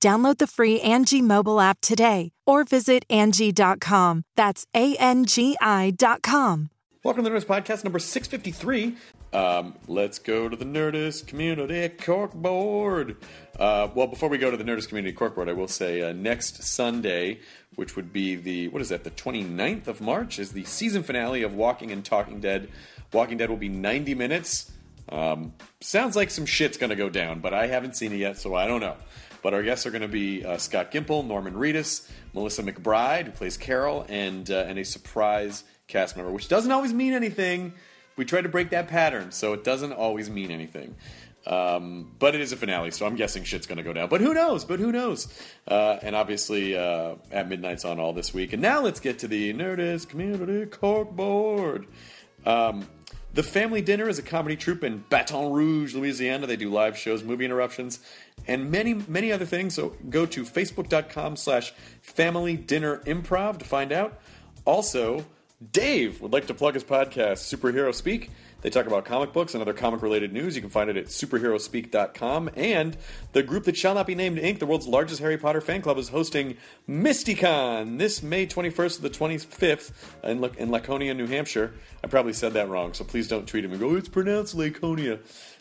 Download the free Angie mobile app today or visit Angie.com. That's A N G I.com. Welcome to the Nerdist Podcast number 653. Um, let's go to the Nerdist Community Corkboard. Uh, well, before we go to the Nerdist Community Corkboard, I will say uh, next Sunday, which would be the, what is that, the 29th of March, is the season finale of Walking and Talking Dead. Walking Dead will be 90 minutes. Um, sounds like some shit's going to go down, but I haven't seen it yet, so I don't know. But our guests are going to be uh, Scott Gimple, Norman Reedus, Melissa McBride, who plays Carol, and uh, and a surprise cast member, which doesn't always mean anything. We try to break that pattern, so it doesn't always mean anything. Um, but it is a finale, so I'm guessing shit's going to go down. But who knows? But who knows? Uh, and obviously, uh, at midnight's on all this week. And now let's get to the Nerdist Community Corkboard. Um, the Family Dinner is a comedy troupe in Baton Rouge, Louisiana. They do live shows, movie interruptions, and many, many other things. So go to facebook.com slash family dinner improv to find out. Also, Dave would like to plug his podcast, Superhero Speak. They talk about comic books and other comic related news. You can find it at superheroespeak.com. And the group that shall not be named Inc., the world's largest Harry Potter fan club, is hosting MystiCon this May 21st to the 25th in, La- in Laconia, New Hampshire. I probably said that wrong, so please don't tweet him and go, it's pronounced Laconia.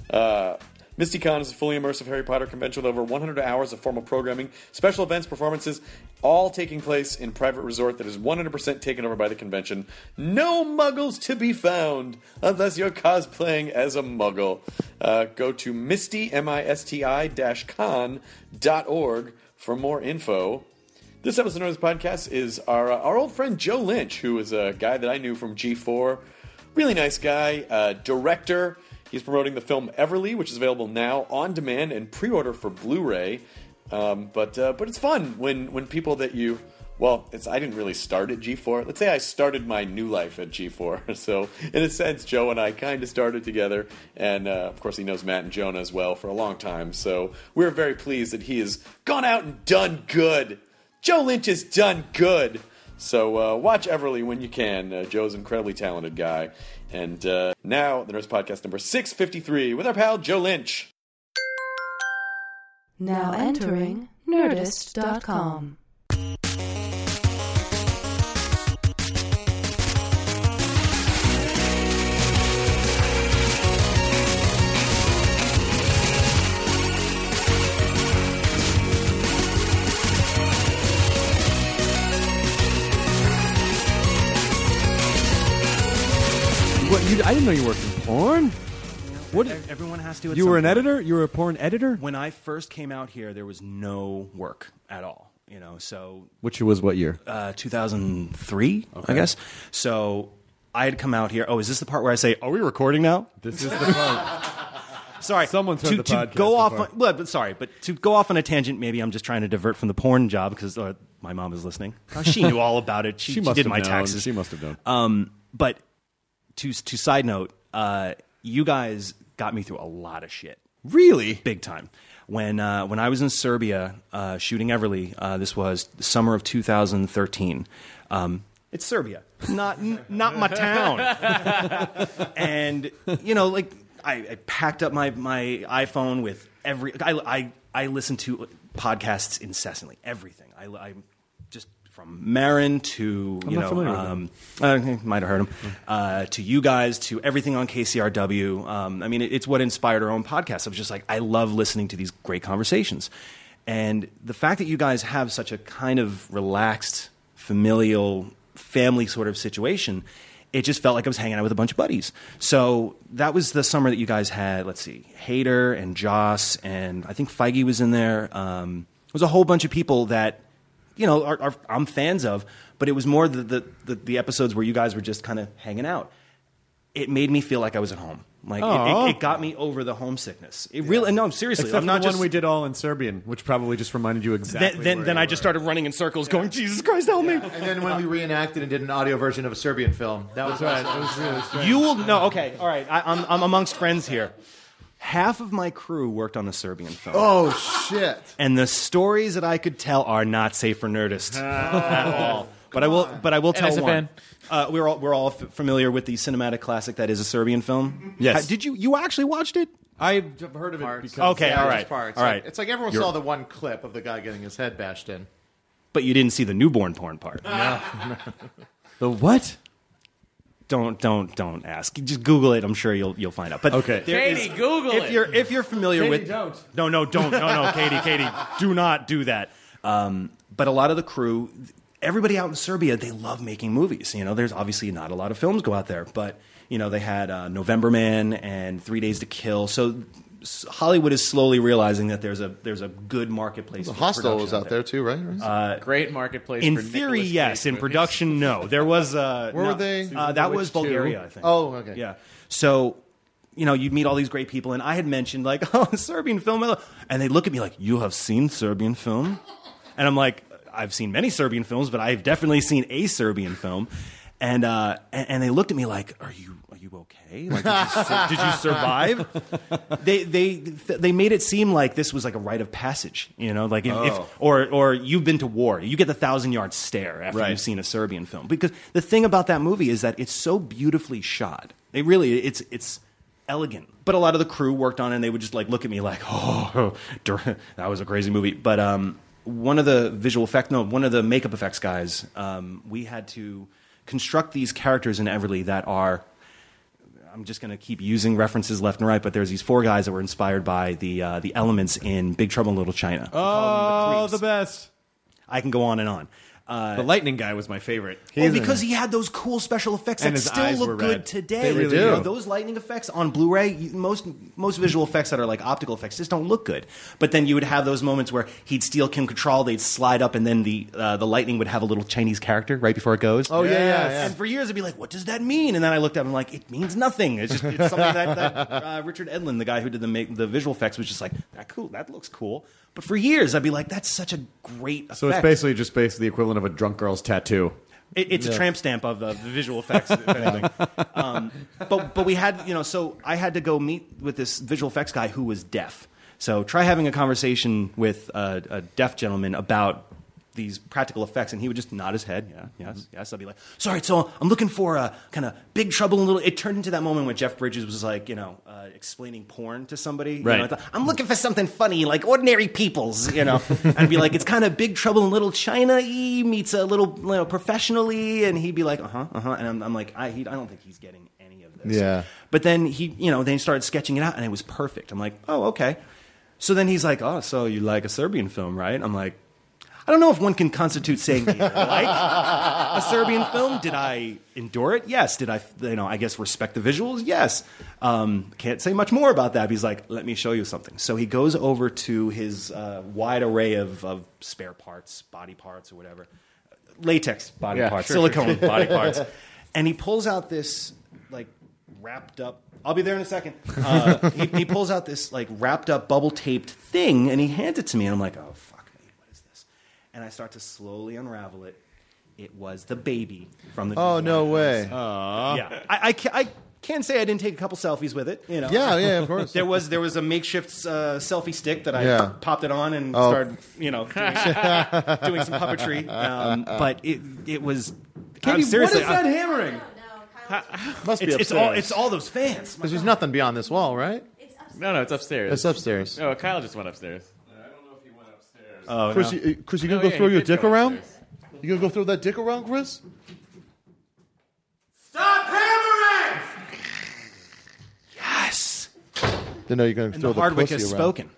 Uh, MystiCon is a fully immersive Harry Potter convention with over 100 hours of formal programming, special events, performances, all taking place in private resort that is 100% taken over by the convention. No muggles to be found unless you're cosplaying as a muggle. Uh, go to misty, M-I-S-T-I dash con dot org for more info. This episode of this podcast is our, uh, our old friend Joe Lynch, who is a guy that I knew from G4. Really nice guy, uh, director. He's promoting the film Everly, which is available now on demand and pre-order for Blu-ray. Um, but uh, but it's fun when when people that you well, it's I didn't really start at G4. Let's say I started my new life at G4. So in a sense, Joe and I kind of started together, and uh, of course he knows Matt and Jonah as well for a long time. So we're very pleased that he has gone out and done good. Joe Lynch has done good. So uh, watch Everly when you can. Uh, Joe's an incredibly talented guy. And uh, now, the Nerdist Podcast number 653 with our pal Joe Lynch. Now entering Nerdist.com. you? I didn't know you worked in porn. What? Everyone has to. At You some were an point. editor. You were a porn editor. When I first came out here, there was no work at all. You know, so Which was what year? uh, 2003, I guess. So I had come out here. Oh, is this the part where I say, "Are we recording now?" This is the part. Sorry, Someone's heard to, the to podcast go off. before. On, well, but sorry, but to go off on a tangent, maybe I'm just trying to divert from the porn job because uh, my mom is listening. Uh, she knew all about it. She, She must did have my known. taxes. She must have known. Um, but to to side note, uh, you guys got me through a lot of shit. Really? big time. When uh, when I was in Serbia uh, shooting Everly, uh, this was the summer of 2013. Um, it's Serbia, not n- not my town. and you know, like I, I packed up my my iPhone with every. I I, I listen to podcasts incessantly, everything. I, I from Maron to you know, um, uh, might have heard him. Uh, to you guys, to everything on KCRW. Um, I mean, it, it's what inspired our own podcast. I was just like, I love listening to these great conversations, and the fact that you guys have such a kind of relaxed, familial family sort of situation. It just felt like I was hanging out with a bunch of buddies. So that was the summer that you guys had. Let's see, Hader and Joss, and I think Feige was in there. Um, it was a whole bunch of people that you know are, are, I'm fans of, but it was more the, the the the episodes where you guys were just kind of hanging out. It made me feel like I was at home. Like it, it, it got me over the homesickness. It really no, seriously. Except I'm not for the just one we did all in Serbian, which probably just reminded you exactly. then then, where then you I were. just started running in circles, going, "Jesus Christ, help me!" And then when we reenacted and did an audio version of a Serbian film, that was Right, it was really strange. You will no. Okay, all right. I, I'm I'm amongst friends here. Half of my crew worked on the Serbian film. Oh shit! and the stories that I could tell are not safe for Nerdist ah. at all. But I will, but I will tell as a one. fan. Uh, we're all we're all f- familiar with the cinematic classic that is a Serbian film. Mm-hmm. Yes. Ha- did you you actually watched it? I've heard of it Parts. because Okay, Yeah, all just parts. all Like. It's like everyone You're- saw the one clip of the guy getting his head bashed in. But you didn't see the newborn porn part. No. The what? Don't don't don't ask. Just Google it. I'm sure you'll you'll find out. But Okay. there is- Katie, Google if it. you're if you're familiar Katie, with don't. no no don't no no Katie Katie do not do that. Um, but a lot of the crew, everybody out in Serbia, they love making movies. You know, there's obviously not a lot of films go out there, but you know they had uh, November Man and Three Days to Kill. So s- Hollywood is slowly realizing that there's a there's a good marketplace. for Hostel was out there too, right? Great marketplace. In for theory, Nicolas yes. Cage In movies. production, no. There was. Uh, Where no. were they? Uh, that Witch was 2. Bulgaria, I think. Oh, okay. Yeah. So, you know, you'd meet all these great people, and I had mentioned like, oh, Serbian film, and they look at me like, you have seen Serbian film, and I'm like, I've seen many Serbian films, but I've definitely seen a Serbian film, and uh, and, and they looked at me like, are you okay? Like, did you, did you survive? they they they made it seem like this was like a rite of passage, you know, like if, Oh. if or or you've been to war, you get the thousand yard stare after Right. you've seen a Serbian film. Because the thing about that movie is that it's so beautifully shot. It really it's it's elegant. But a lot of the crew worked on it, and they would just like look at me like, oh, that was a crazy movie. But um, one of the visual effect, no, one of the makeup effects guys, um, we had to construct these characters in Everly that are. I'm just going to keep using references left and right, but there's these four guys that were inspired by the uh, the elements in Big Trouble in Little China. We call them Oh, creeps. the best. I can go on and on. Uh, The lightning guy was my favorite. well, because he had those cool special effects And that his still eyes look good red. today. They really You know, do. those lightning effects on Blu-ray, you, most most visual effects that are like optical effects just don't look good. But then you would have those moments where he'd steal Kim Cattrall, they'd slide up, and then the uh, the lightning would have a little Chinese character right before it goes. Oh yeah, yeah, yeah. And for years, I'd be like, "What does that mean?" And then I looked at him like, "It means nothing. It's just it's something that, that uh, Richard Edlund, the guy who did the make, the visual effects, was just like, that cool. That looks cool." But for years, I'd be like, "That's such a great." Effect. So it's basically just basically the equivalent of a drunk girl's tattoo. It, it's a tramp stamp of uh, the visual effects, if anything. Um, but but we had you know, so I had to go meet with this visual effects guy who was deaf. So try having a conversation with a, a deaf gentleman about these practical effects, and he would just nod his head. Yeah, yes, yes. I'd be like, sorry. So I'm looking for a kind of big trouble in little. It turned into that moment when Jeff Bridges was like, you know, uh, explaining porn to somebody. You know, Right. I thought, I'm looking for something funny, like ordinary people's. You know, I'd be like, it's kind of big trouble in little China. He meets a little, you know, professionally, and he'd be like, uh huh, uh huh, and I'm, I'm like, I, he, I don't think he's getting any of this. Yeah. But then he, you know, then he started sketching it out, and it was perfect. I'm like, oh, okay. So then he's like, oh, so you like a Serbian film, right? I'm like, I don't know if one can constitute saying I like a Serbian film. Did I endure it? Yes. Did I, you know, I guess respect the visuals? Yes. Um, can't say much more about that. He's like, let me show you something. So he goes over to his uh, wide array of, of spare parts, body parts, or whatever, latex body Yeah, parts, sure, sure, silicone body parts, and he pulls out this like wrapped up. I'll be there in a second. Uh, he, he pulls out this like wrapped up bubble taped thing, and he hands it to me, and I'm like, oh fuck me, what is this? And I start to slowly unravel it. It was the baby from the. Oh no way. Yeah, I, I, ca- I can say I didn't take a couple selfies with it. You know. yeah, yeah, of course. There was there was a makeshift uh, selfie stick that I Yeah. popped it on and Oh. started you know doing, doing some puppetry. Um, but it it was I'm seriously what is that I- hammering? Must be it's, it's upstairs. all it's all those fans. Because there's nothing beyond this wall, right? No, no, it's upstairs. It's upstairs. No, Kyle just went upstairs. Oh, Chris, no. you, uh, Chris, you gonna Oh, go yeah, throw he your did dick go around? upstairs. You gonna go throw that dick around, Chris? Stop hammering! Yes. Then no, you're gonna And throw the the, Hardwick pussy has around. spoken.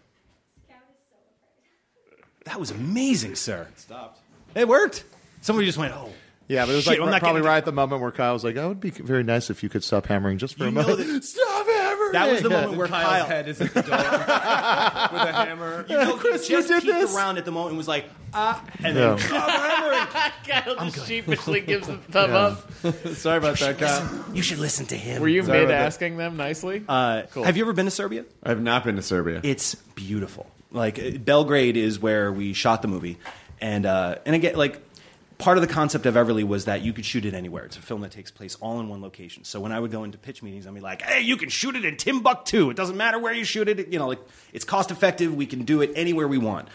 That was amazing, sir. It stopped. It worked. Somebody just went, oh. Yeah, but it was Shit, like I'm not probably getting- right at the moment where Kyle was like, "I would be very nice if you could stop hammering just for You a know moment." that- stop hammering. That was the moment where Kyle's Kyle, head is at the door with a hammer. you know, Chris, you just did peeked this. around at the moment and was like, ah, and then Yeah. Kyle just sheepishly gives the thumb up. Sorry about that, Kyle. you should listen to him. Were you Sorry mid about that. asking them nicely? Uh, Cool. Have you ever been to Serbia? I've not been to Serbia. It's beautiful. Like uh, Belgrade is where we shot the movie, and uh, and again, like part of the concept of Everly was that you could shoot it anywhere. It's a film that takes place all in one location. So when I would go into pitch meetings, I'd be like, "Hey, you can shoot it in Timbuktu. It doesn't matter where you shoot it. You know, like it's cost effective. We can do it anywhere we want."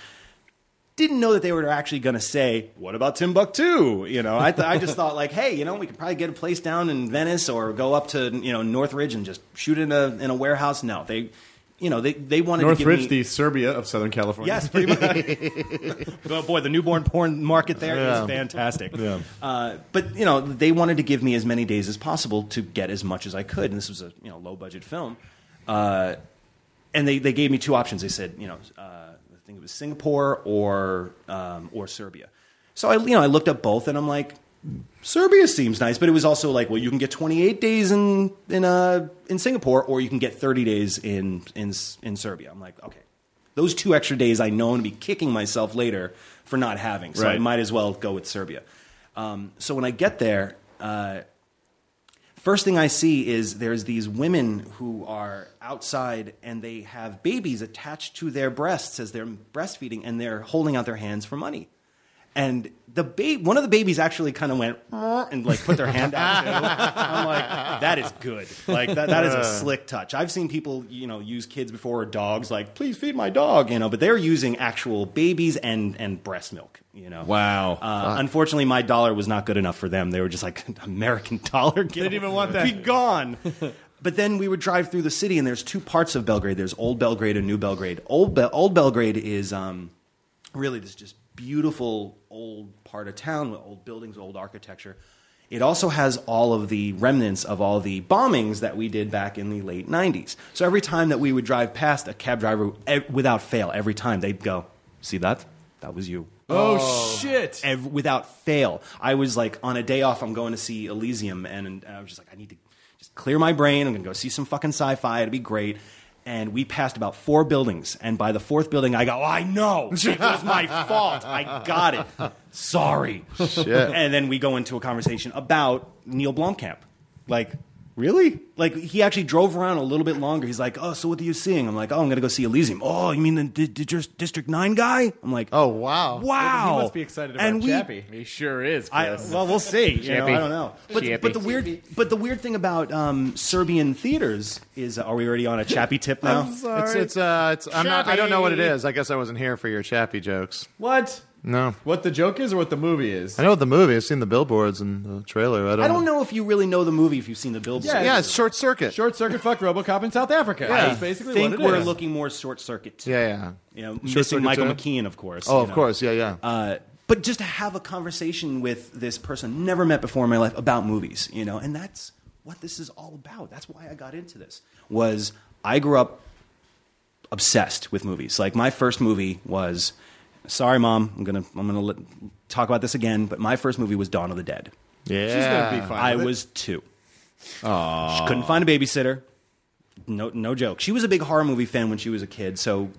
Didn't know that they were actually going to say, "What about Timbuktu?" You know, I, th- I just thought like, "Hey, you know, we could probably get a place down in Venice or go up to you know Northridge and just shoot in a in a warehouse." No, they, you know, they they wanted to give Northridge, me, the Serbia of Southern California. Yes, pretty much. oh boy, the newborn porn market there is Yeah. fantastic. Yeah. Uh, but you know, they wanted to give me as many days as possible to get as much as I could, and this was a you know low budget film. Uh, and they, they gave me two options. They said, you know, uh, I think it was Singapore or um, or Serbia. So I you know I looked up both, and I'm like, Serbia seems nice, but it was also like, well, you can get 28 days in in uh, in Singapore, or you can get 30 days in in in Serbia. I'm like, okay, those two extra days I know I'm gonna be kicking myself later for not having, so I might as well go with Serbia. Um, so when I get there. Uh, First thing I see is there's these women who are outside and they have babies attached to their breasts as they're breastfeeding and they're holding out their hands for money. And the ba- one of the babies actually kind of went and like put their hand out. Too. I'm like, that is good. Like that, that is a slick touch. I've seen people, you know, use kids before or dogs. Like, please feed my dog, you know. But they're using actual babies and and breast milk. You know. Wow. Uh, unfortunately, my dollar was not good enough for them. They were just like American dollar. They didn't even want that. Be gone. but then we would drive through the city, and there's two parts of Belgrade. There's Old Belgrade and New Belgrade. Old Be- Old Belgrade is um, really this just beautiful old part of town with old buildings, old architecture. It also has all of the remnants of all the bombings that we did back in the late 90s. So every time that we would drive past a cab driver, without fail, every time they'd go, See that? That was you oh, oh, shit. ev- without fail. I was like on a day off, I'm going to see Elysium, and, and I was just like, I need to just clear my brain. I'm going to go see some fucking sci-fi. It'll be great. And we passed about four buildings, and by the fourth building, I go, oh, I know it was my fault. I got it. Sorry. And then we go into a conversation about Neil Blomkamp. Like, really? Like, he actually drove around a little bit longer. He's like, oh, so what are you seeing? I'm like, oh, I'm going to go see Elysium. Oh, you mean the D- D- District 9 guy? I'm like, Oh wow! Wow. He must be excited about and we, Chappie. he sure is, I, Chris. well, we'll see. You know, I don't know. But, Chappie. but the weird, but the weird thing about um, Serbian theaters is, are we already on a Chappie tip now? It's it's uh it's I'm not I don't know what it is. I guess I wasn't here for your Chappie jokes. What? No. What the joke is or what the movie is? I know what the movie. I've seen the billboards and the trailer. I don't. I don't know if you really know the movie if you've seen the billboards. Yeah, Yeah, it's short circuit. Short Circuit Fuck Robocop in South Africa. Yeah. That's basically think what it we're is. looking more short circuit. Too. Yeah, yeah. You know, Short missing Circuit Michael too? McKean, of course. Oh, you of know. course. Yeah, yeah. Uh, but just to have a conversation with this person never met before in my life about movies, you know, and that's what this is all about. That's why I got into this. Was I grew up obsessed with movies. Like my first movie was, sorry, mom, I'm gonna I'm gonna let, talk about this again, but my first movie was Dawn of the Dead. yeah. She's gonna be fine. I with was two. She couldn't find a babysitter. No, no joke. She was a big horror movie fan when she was a kid, so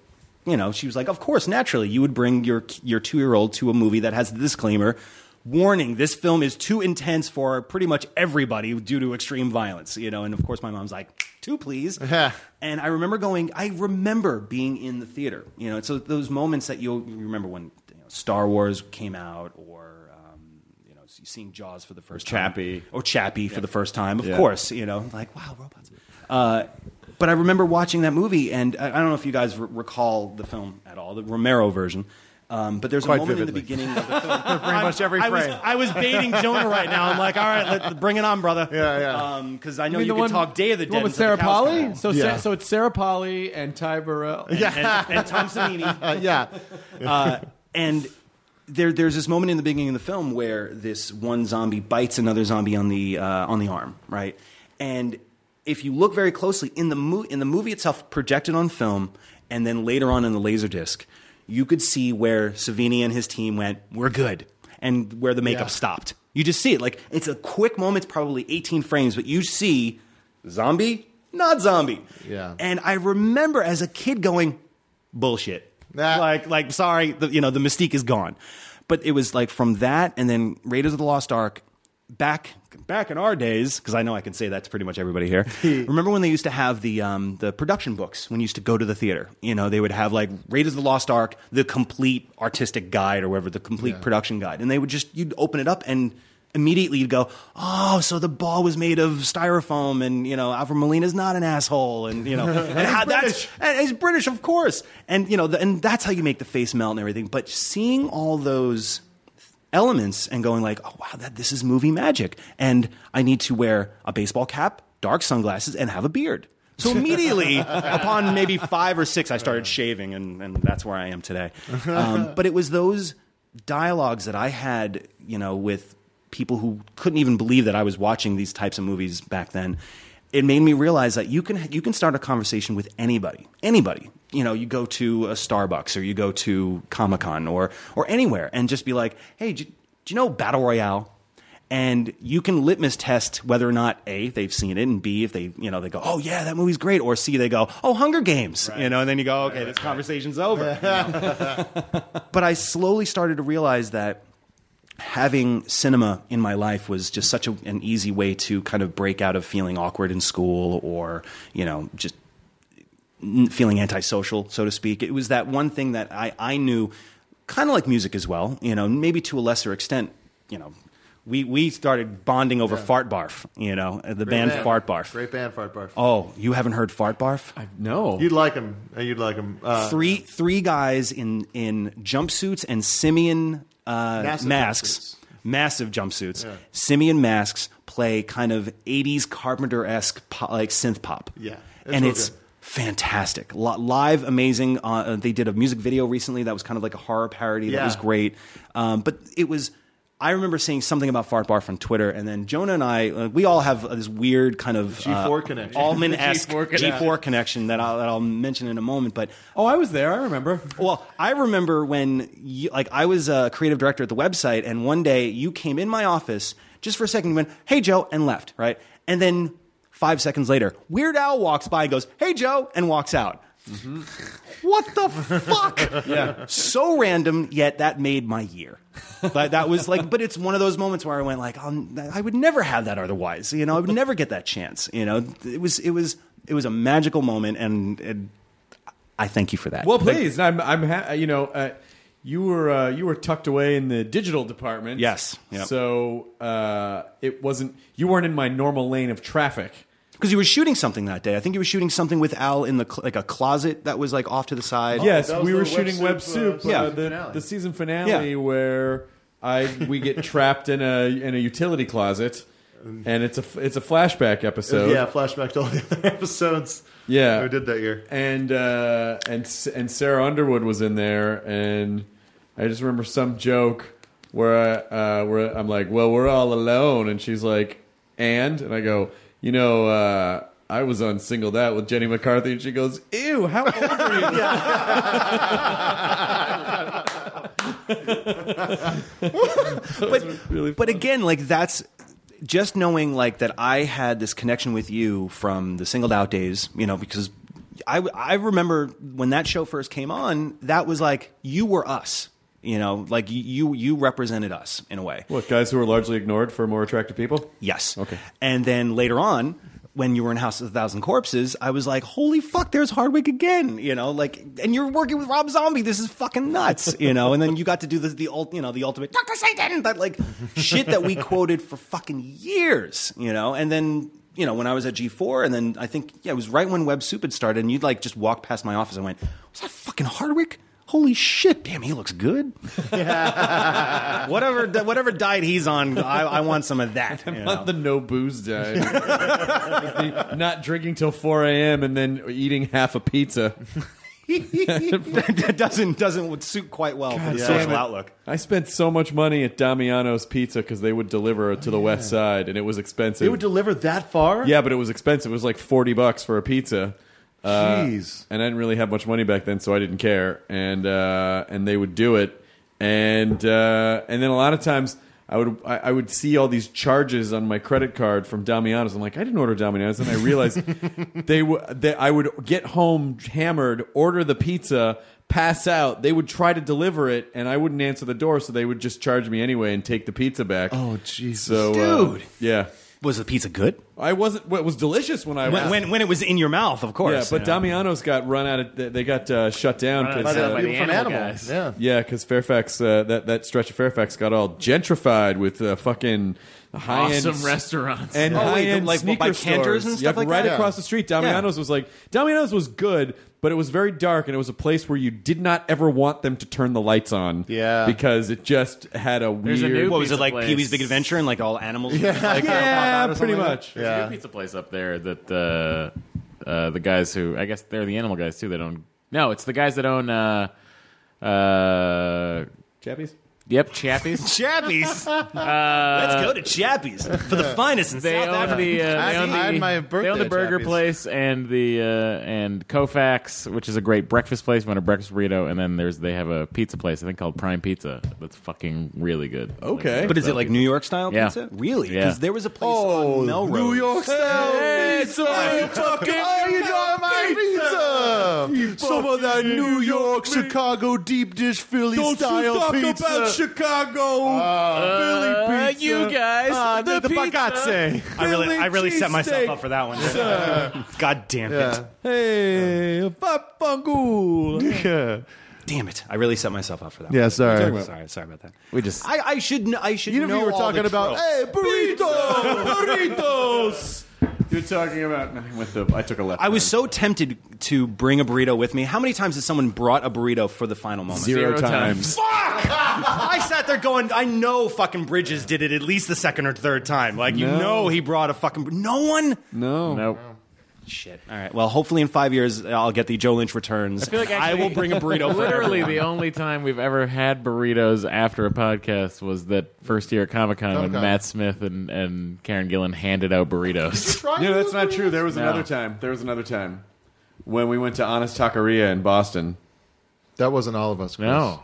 you know she was like, of course, naturally, you would bring your your two year old to a movie that has the disclaimer. Warning: This film is too intense for pretty much everybody due to extreme violence. You know, and of course, my mom's like, two, please. and I remember going. I remember being in the theater. You know, so those moments that you'll you remember when you know, Star Wars came out, or um, you know, seeing Jaws for the first time, Chappie. or Chappie for the first time. Of Yeah. course, you know, like wow, robots. Uh, but I remember watching that movie, and I I don't know if you guys re- recall the film at all, the Romero version. Um, but there's Quite a moment in the beginning of the film. Pretty much every I was, frame. I was baiting Jonah right now. I'm like, all right, let, bring it on, brother. Yeah, yeah. Because I know mean you, the can one- talk Day of the the Dead one with until Sarah the cows come Polley. home. So, Yeah. Sa- so it's Sarah Polley and Ty Burrell. and, and Tom Savini. Uh, yeah. Uh, and there, there's this moment in the beginning of the film where this one zombie bites another zombie on the uh, on the arm, right? And if you look very closely in the mo- in the movie itself, projected on film, and then later on in the laserdisc, you could see where Savini and his team went, "We're good," and where the makeup Yeah. stopped. You just see it. Like it's a quick moment, it's probably 18 frames, but you see zombie, not zombie. Yeah. And I remember as a kid going, bullshit. Nah. Like, like, sorry, the, you know, the mystique is gone. But it was like from that and then Raiders of the Lost Ark back back in our days, because I know I can say that to pretty much everybody here. remember when they used to have the um, the production books when you used to go to the theater? You know, they would have like Raiders of the Lost Ark, the complete artistic guide or whatever, the complete production guide, and they would just you'd open it up and immediately you'd go, oh, so the ball was made of styrofoam, and you know Alfred Molina's not an asshole, and you know, and how that's and he's British, of course, and you know, the, and that's how you make the face melt and everything. But seeing all those elements and going like, oh wow, that this is movie magic, and I need to wear a baseball cap, dark sunglasses, and have a beard. So immediately, upon maybe five or six, I started shaving, and, and that's where I am today. Um, but it was those dialogues that I had, you know, with people who couldn't even believe that I was watching these types of movies back then. It made me realize that you can you can start a conversation with anybody, anybody. You know, you go to a Starbucks or you go to Comic Con or or anywhere, and just be like, "Hey, do, do you know Battle Royale?" and you can litmus test whether or not a they've seen it and b if they you know they go oh yeah that movie's great or c they go oh hunger games you know and then you go okay this conversation's over but i slowly started to realize that having cinema in my life was just such a, an easy way to kind of break out of feeling awkward in school or you know just feeling antisocial, so to speak. It was that one thing that I, I knew, kind of like music as well, you know, maybe to a lesser extent, you know. We, we started bonding over Fart Barf, you know, the band Fart Barf. Great band, Fart Barf. Oh, you haven't heard Fart Barf? No. You'd like him. You'd like him. Uh, three three guys in in jumpsuits and simian uh, Massive masks, jumpsuits. massive jumpsuits, simian masks play kind of '80s Carpenter esque like synth pop. Yeah, it's and it's good. fantastic. Li- live, amazing. Uh, they did a music video recently that was kind of like a horror parody. Yeah. That was great. Um, but it was. I remember seeing something about Fart Barf on Twitter, and then Jonah and I, uh, we all have this weird kind of G4 uh, connection. Allman esque G4 connection. G4 connection that I'll, that I'll mention in a moment. But Oh, I was there. I remember. well, I remember when, you, like, I was a creative director at the website, and one day you came in my office just for a second. You went, "Hey, Joe," and left. Right, and then five seconds later, Weird Al walks by and goes, "Hey, Joe," and walks out. What the fuck? yeah, so random. Yet that made my year. But that was like, but it's one of those moments where I went like, I'll, I would never have that otherwise. You know, I would never get that chance. You know, it was, it was, it was a magical moment, and, and I thank you for that. Well, please. I'm. I'm. Ha- you know, uh, you were uh, you were tucked away in the digital department. Yes. Yep. So uh, it wasn't. You weren't in my normal lane of traffic. Because he was shooting something that day. I think he was shooting something with Al in the cl- like a closet that was like off to the side. yes, that was we the were Web shooting Web Soup, uh, Soup. Yeah. uh, the, finale. the season finale Yeah. where I we get trapped in a in a utility closet, and it's a it's a flashback episode. yeah, flashback to all the other episodes. Yeah. we did that year. and uh, and S- and Sarah Underwood was in there, and I just remember some joke where I, uh, where I'm like, "Well, we're all alone," and she's like, "And?" and I go, "You know." Uh, I was on Singled Out with Jenny McCarthy, and she goes, "Ew, how old are you?" but but again, like that's just knowing like that I had this connection with you from the singled out days. You know, because I I remember when that show first came on, that was like you were us. You know, like you you represented us in a way. What guys who are largely ignored for more attractive people? Yes. Okay. And then later on, when you were in House of a Thousand Corpses, I was like, "Holy fuck, there's Hardwick again!" You know, like, and you're working with Rob Zombie. This is fucking nuts. You know, and then you got to do the the ult, you know, the ultimate Doctor Satan, that like shit that we quoted for fucking years. You know, and then. You know, when I was at G4, and then I think, yeah, it was right when Web Soup had started, and you'd like just walk past my office and went, Was that fucking Hardwick? Holy shit, damn, he looks good. whatever, whatever diet he's on, I, I want some of that. you know? Not the no booze diet. The not drinking till 4 a.m. and then eating half a pizza. that doesn't doesn't suit quite well for the damn social it. outlook. I spent so much money at Damiano's Pizza because they would deliver it to the oh, west side, and it was expensive. They would deliver that far. yeah, but it was expensive. It was like forty bucks for a pizza. Uh, and I didn't really have much money back then, so I didn't care. And uh, and they would do it, and uh, and then a lot of times I would I, I would see all these charges on my credit card from Damiano's. I'm like, I didn't order Damiano's, and I realized they would. They, I would get home hammered, order the pizza, pass out. They would try to deliver it, and I wouldn't answer the door, so they would just charge me anyway and take the pizza back. Oh, Jesus. so uh, Dude. yeah. Was the pizza good? I wasn't. Well, it was delicious when I When, when, when it was in your mouth, of course. yeah, but you know. Damiano's got run out of. They got uh, shut down Run out of because uh, by the People from animal Animal. guys. Yeah. yeah, because Fairfax uh, that that stretch of Fairfax got all gentrified with uh, fucking high end Awesome restaurants. and Oh, wait, high end like, sneaker by Canter's stores. and stuff Yep, like right that? across Yeah. the street. Damiano's was like Damiano's was good, but it was very dark, and it was a place where you did not ever want them to turn the lights on. Yeah. because it just had a weird. There's a new what was it pizza like? place. Pee Wee's Big Adventure and like all animals? Yeah, like, yeah, pretty much. There's a Yeah. good pizza place up there that uh, uh, the guys who I guess they're the animal guys too. That own no, it's the guys that own uh, uh, Chappies. Yep, Chappies. Chappies. Let's go to Chappies for the finest in They South own Africa. the, uh, they I own had the, my they own birthday the at burger Chappies. place and the uh, and Cofax, which is a great breakfast place. You want a breakfast burrito, and then there's they have a pizza place I think called Prime Pizza that's fucking really good. Okay. Like, But is it like New York style Yeah. pizza? Really? Yeah. Because there was a place on Melrose. New York style pizza. Oh, you know my pizza. Some of that New York, Chicago deep dish Philly style pizza. Chicago uh, Philly pizza? you guys, Ah, the, the, pizza. bagazze. I really, I really set myself cheesesteak. up for that one. God damn it! Yeah. Hey, Papangul. Yeah. Damn it! I really set myself up for that. Yeah, one. sorry. Sorry, sorry about that. We just I, I should, kn- I should You know, know we were all talking about, tropes. hey, burrito. burritos. You're talking about. I went the. I took a left. I was so tempted to bring a burrito with me. How many times has someone brought a burrito for the final moment? zero, Zero times. Fuck! I sat there going, I know fucking Bridges did it at least the second or third time. Like, you No. know he brought a fucking. No one? No. nope. Shit. All right. Well, hopefully in five years, I'll get the Joe Lynch returns. I feel like I will bring a burrito for Literally, everyone. the only time we've ever had burritos after a podcast was that first year at Comic Con when Matt Smith and, and Karen Gillan handed out burritos. No, that's not true. There was No. another time. There was another time when we went to Anna's Taqueria in Boston. That wasn't all of us. Chris. no,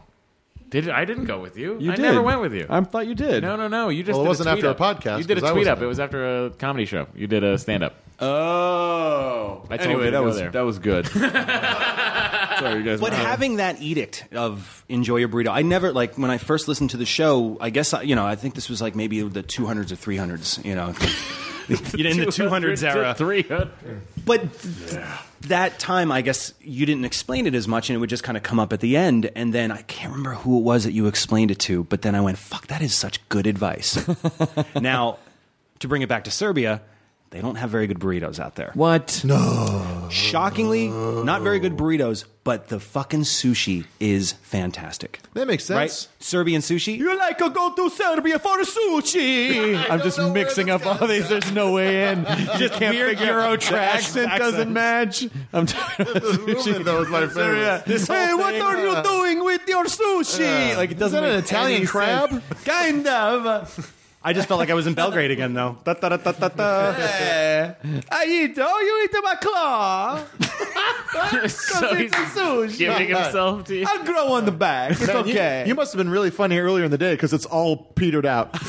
did I didn't go with you? You I did. never went with you. I thought you did. no, no, no. You just Well, it did wasn't a after tweet a podcast, You did a 'cause I tweet wasn't up. It was after a comedy show. You did a stand up. Oh. I told anyway, you to that go was there. that was good. Sorry, you guys. But having that edict of enjoy your burrito, I never like when I first listened to the show. I guess I, you know I think this was like maybe the 200s or 300s. You know, in the 200s era. Three hundred. But that time, I guess you didn't explain it as much, and it would just kind of come up at the end. And then I can't remember who it was that you explained it to, but then I went, "Fuck, that is such good advice." now, to bring it back to Serbia, they don't have very good burritos out there. what? No. Shockingly, not very good burritos, but the fucking sushi is fantastic. That makes Right? sense. Serbian sushi. You like to go to Serbia for sushi? I'm just mixing up all these. There's no way in. You Just can't weird figure Euro out. The trash accent accent. doesn't match. I'm talking about sushi. That was my favorite. hey, what are you uh, doing with your sushi? Like it Is doesn't. that an Italian crab? Kind of. I just felt like I was in Belgrade again, though. Da, da, da, da, da, da. Eh, I eat. Oh, you eat my claw. so he's sushi. giving himself to you. I'll grow on the back. It's You- okay. You, must have been really funny earlier in the day because it's all petered out.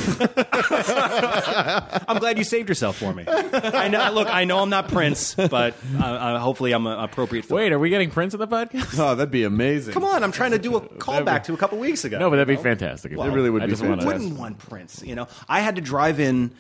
I'm glad you saved yourself for me. I know. Look, I know I'm not Prince, but uh, uh, hopefully I'm uh, appropriate. For Wait, are we getting Prince on the podcast? oh, that'd be amazing. Come on, I'm trying to do a callback to a couple weeks ago. No, but that'd be fantastic. It really would I be just wanna- Who wouldn't want Prince? You know, I had to drive in.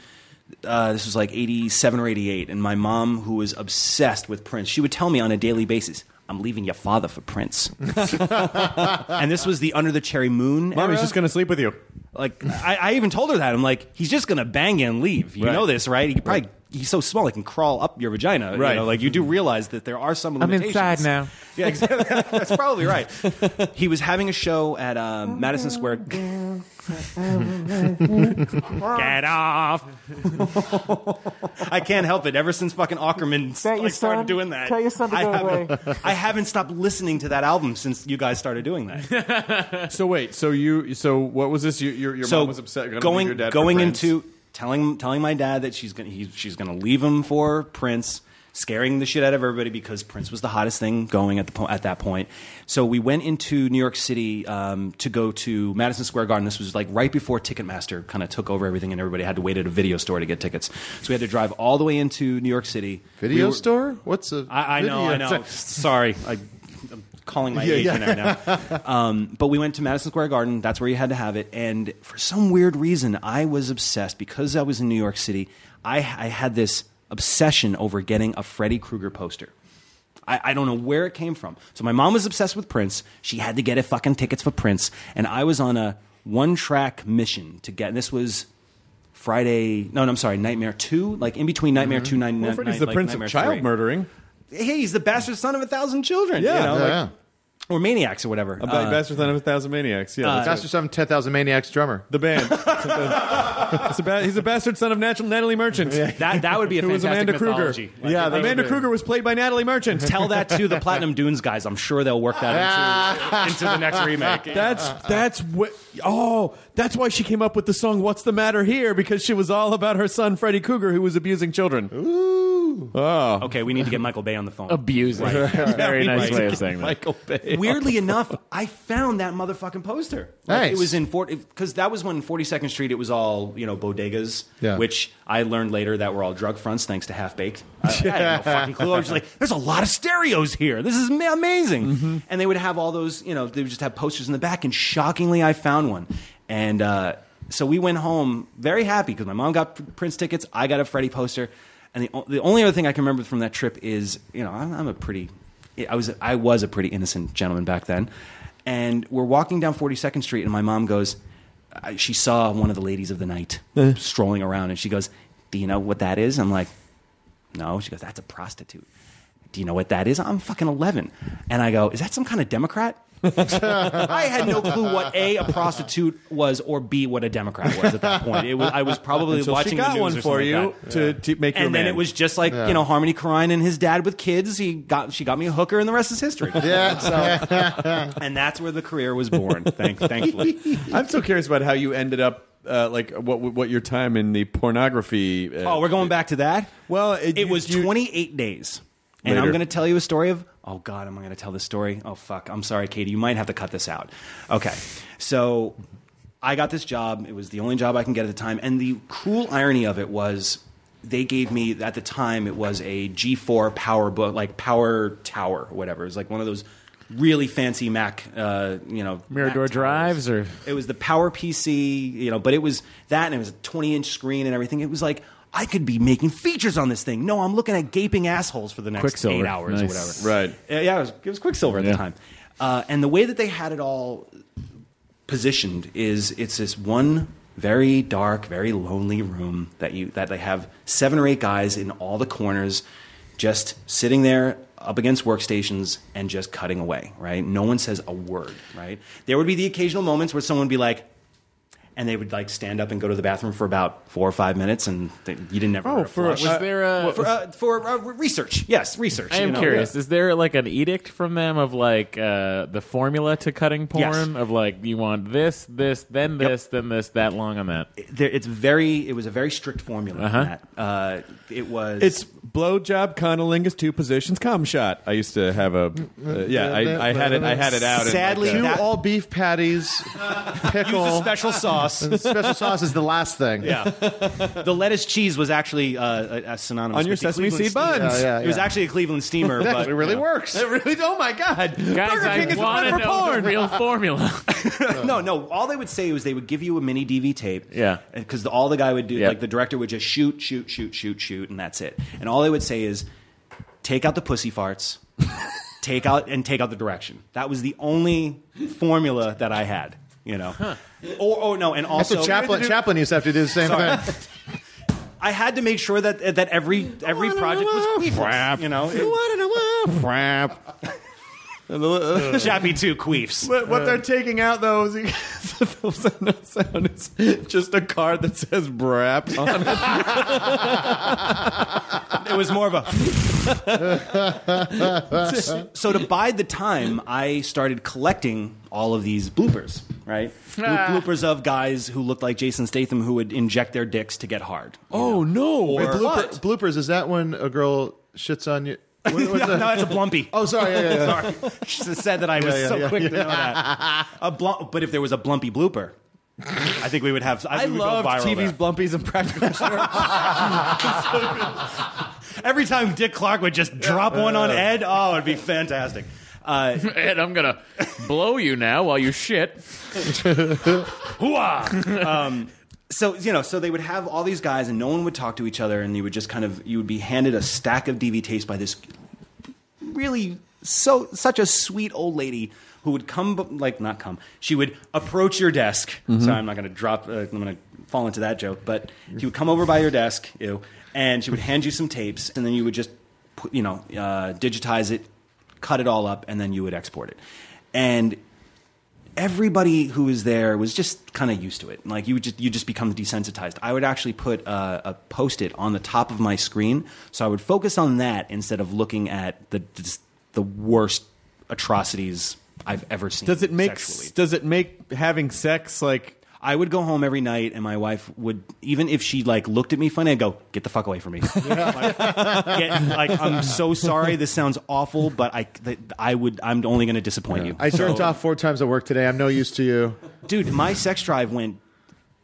Uh, this was like 87 or 88, and my mom, who was obsessed with Prince, she would tell me on a daily basis, I'm leaving your father for Prince. and this was the Under the Cherry Moon. Mommy's era. just gonna sleep with you. Like, I, I even told her that. I'm like, he's just going to bang you and leave. You Right. know this, right? He probably. He's so small, he can crawl up your vagina. Right. You know, like you do realize that there are some limitations. I'm limitations. inside now. Yeah, exactly. That's probably right. He was having a show at um, Madison Square. Get off! I can't help it. Ever since fucking Ackerman like, started doing that, I, haven't, I haven't stopped listening to that album since you guys started doing that. So wait, so you, so what was this? You, your your so mom was upset. gonna leave going your dad for going Prince? into telling telling my dad that she's gonna he, she's gonna leave him for Prince. scaring the shit out of everybody because Prince was the hottest thing going at the po- at that point. So we went into New York City um, to go to Madison Square Garden. This was like right before Ticketmaster kind of took over everything, and everybody had to wait at a video store to get tickets. So we had to drive all the way into New York City. Video We were- store? What's a I, I know, I video- know. Sorry, I, calling my Yeah, age yeah. right now. Um, but we went to Madison Square Garden. That's where you had to have it. And for some weird reason, I was obsessed because I was in New York City. I, I had this obsession over getting a Freddy Krueger poster. I, I don't know where it came from. So my mom was obsessed with Prince. She had to get it fucking tickets for Prince, and I was on a one track mission to get. And this was Friday. No, no, I'm sorry, Nightmare Two. Like in between Nightmare Two, Night, Well, Night- Freddy's Night- the like prince Nightmare of child 3 murdering. Hey, he's the bastard son of a thousand children. Yeah. you know, Yeah, like- yeah. or maniacs or whatever. A Uh, bastard son of a thousand maniacs. Yeah, that's Master it. Seven, 10,000 Maniacs drummer. the band. It's a ba- he's a bastard son of Nat- Natalie Merchant. that that would be a Who was fantastic Amanda Krueger? Like, yeah, if they Amanda were- Krueger was played by Natalie Merchant. Tell that to the Platinum Dunes guys. I'm sure they'll work that into, into the next remake. That's that's what. Oh, that's why she came up with the song "What's the Matter Here" because she was all about her son Freddy Krueger, who was abusing children. Ooh. Oh. okay. We need to get Michael Bay on the phone. Abusing. Very nice way of saying that. Michael Bay. Weirdly enough, I found that motherfucking poster. Like, Nice. It was in because that was when 42nd Street. It was all you know bodegas, Yeah. which I learned later that we're all drug fronts thanks to Half Baked. I, I had no fucking clue. I was just like, "There's a lot of stereos here. This is ma- amazing." And they would have all those, you know, they would just have posters in the back. And shockingly, I found one. And uh, so we went home very happy because my mom got Prince tickets. I got a Freddy poster. And the, the only other thing I can remember from that trip is, you know, I'm, I'm a pretty, I was, I was a pretty innocent gentleman back then. And we're walking down 42nd Street, and my mom goes, I, she saw one of the ladies of the night strolling around, and she goes, "Do you know what that is?" I'm like, "No." She goes, "That's a prostitute." Do you know what that is? I'm fucking 11. And I go, "Is that some kind of Democrat?" I had no clue what a a prostitute was, or b what a Democrat was at that point. It was, I was probably Until watching she the news one or for something you like that. to, to make you a And then man. it was just like you know Harmony Korine and his dad with kids. He got she got me a hooker, and the rest is history. Yeah. So, and that's where the career was born. Thank, thankfully. I'm so curious about how you ended up. Uh, like what what your time in the pornography? Uh, Oh, we're going back to that. Well, it, it- you- was you- 28 days, and I'm Later. going to tell you a story of. Oh God, am I going to tell this story? Oh fuck, I'm sorry, Katie. You might have to cut this out. Okay, so I got this job. It was the only job I can get at the time, and the cruel irony of it was. They gave me at the time it was a G4 power book like power tower or whatever. It was like one of those really fancy Mac, uh, you know, Mirador drives or It was the Power PC, you know, but it was that, and it was a 20 inch screen and everything. It was like I could be making features on this thing. No, I'm looking at gaping assholes for the next Quicksilver. eight hours or whatever. Right. Uh, yeah, it was, it was Quicksilver at Yeah. the time. Uh, and the way that they had it all positioned is it's this one very dark, very lonely room that you that they have seven or eight guys in all the corners, just sitting there up against workstations and just cutting away. Right? No one says a word. Right? There would be the occasional moments where someone would be like. And they would like stand up and go to the bathroom for about four or five minutes, and they, you didn't ever. Oh, hear for- was there a for, uh, for uh, research? Yes, research. I you am know, curious. Is there like an edict from them of like uh, the formula to cutting porn? Yes. Of like you want this, this, then this, then this, that long on that. there, it's very it was a very strict formula Uh-huh. that. Uh, it was It's blowjob, cunnilingus, two positions, cum shot. I used to have a uh, yeah. I, I had it. I had it out. in, like, Sadly, a- Two that- all beef patties, pickle. use the special sauce. special sauce is the last thing. yeah, the lettuce cheese was actually uh, a, a synonymous On your with the sesame Cleveland seed steamer. buns. Yeah, yeah, It was yeah. actually a Cleveland steamer, but it really works. It really. Oh my god, Guys, Burger I King is want fun to for know porn. the real formula. no, no. All they would say was they would give you a mini DV tape. Yeah. Because all the guy would do, Yeah. like the director would just shoot, shoot, shoot, shoot, shoot, and that's it. And all they would say is, take out the pussy farts, take out and take out the direction. That was the only formula that I had. You know. Or, oh no, and That's also what Chaplin, Chaplin used to have to do the same thing. I had to make sure that that every every project was queefless. You know, it, Crap. Chappie two queefs. What, what they're taking out though is no sound is just a card that says "brap" on it. It was more of a. so to bide the time, I started collecting all of these bloopers. Right, ah. Bloop- bloopers of guys who looked like Jason Statham who would inject their dicks to get hard. Oh no! Or- Blooper, bloopers is that when a girl shits on you. What, what's no, that? that's a blumpy. Oh, sorry. Yeah, yeah, yeah. Sorry. She said that I was Yeah, yeah, so yeah, quick to know that. A blump, but if there was a blumpy blooper, I think we would have. I, I think we would go love TV's there. blumpies and practical jokes. Every time Dick Clark would just drop one on Ed, oh, it'd be fantastic. Uh, Ed, I'm gonna blow you now while you shit. Hooah! um, so you know, so they would have all these guys, and no one would talk to each other, and you would just kind of you would be handed a stack of DV tapes by this really so such a sweet old lady who would come like not come she would approach your desk. Sorry i'm not going to drop uh, i'm going to fall into that joke but she would come over by your desk ew, and she would hand you some tapes and then you would just put, you know uh, digitize it cut it all up and then you would export it. And everybody who was there was just kind of used to it. Like you would just you just become desensitized. I would actually put a, a post-it on the top of my screen, so I would focus on that instead of looking at the the worst atrocities I've ever seen. Does it make sexually. does it make having sex like I would go home every night, and my wife would, even if she like looked at me funny, I'd go, "Get the fuck away from me." like, get- like, I'm so sorry. This sounds awful, but I, th- I would, I'm only going to disappoint you. I turned off four times at work today. I'm no use to you. dude my sex drive went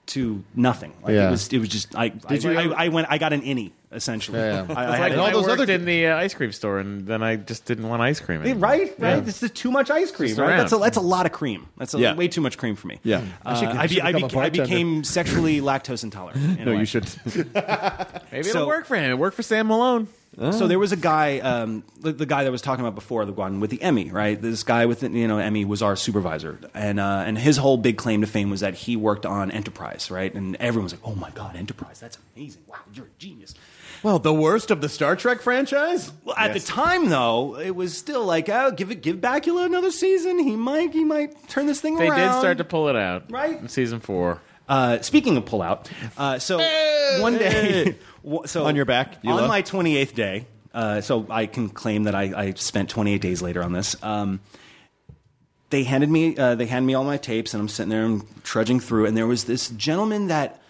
to nothing like Yeah. it was it was just i I, you- I, I went i got an innie essentially Yeah, yeah. I, I had like to- when I those worked other- in the uh, ice cream store, and then I just didn't want ice cream. Anymore. right right this is too much ice cream Just right around. that's a, that's a lot of cream that's a, Yeah. way too much cream for me Yeah. uh, should- I, I should I, become a beca- I became sexually lactose intolerant in a no you should Maybe So- it'll work for him. It worked for Sam Malone. So there was a guy, um, the, the guy that I was talking about before, the one with the Emmy, right? This guy with the, you know Emmy was our supervisor, and uh, and his whole big claim to fame was that he worked on Enterprise, right? And everyone was like, "Oh my God, Enterprise! That's amazing! Wow, you're a genius." Well, the worst of the Star Trek franchise? Well, at the time, though, it was still like, "Oh, give it, give Bakula another season. He might, he might turn this thing They around." They did start to pull it out, Right. In season four. Uh, speaking of pull out, uh, so one day, so On your back, you on love? my 28th day, uh, so I can claim that I, I spent 28 days later on this. Um, they handed me uh, they handed me all my tapes, and I'm sitting there and trudging through, and there was this gentleman that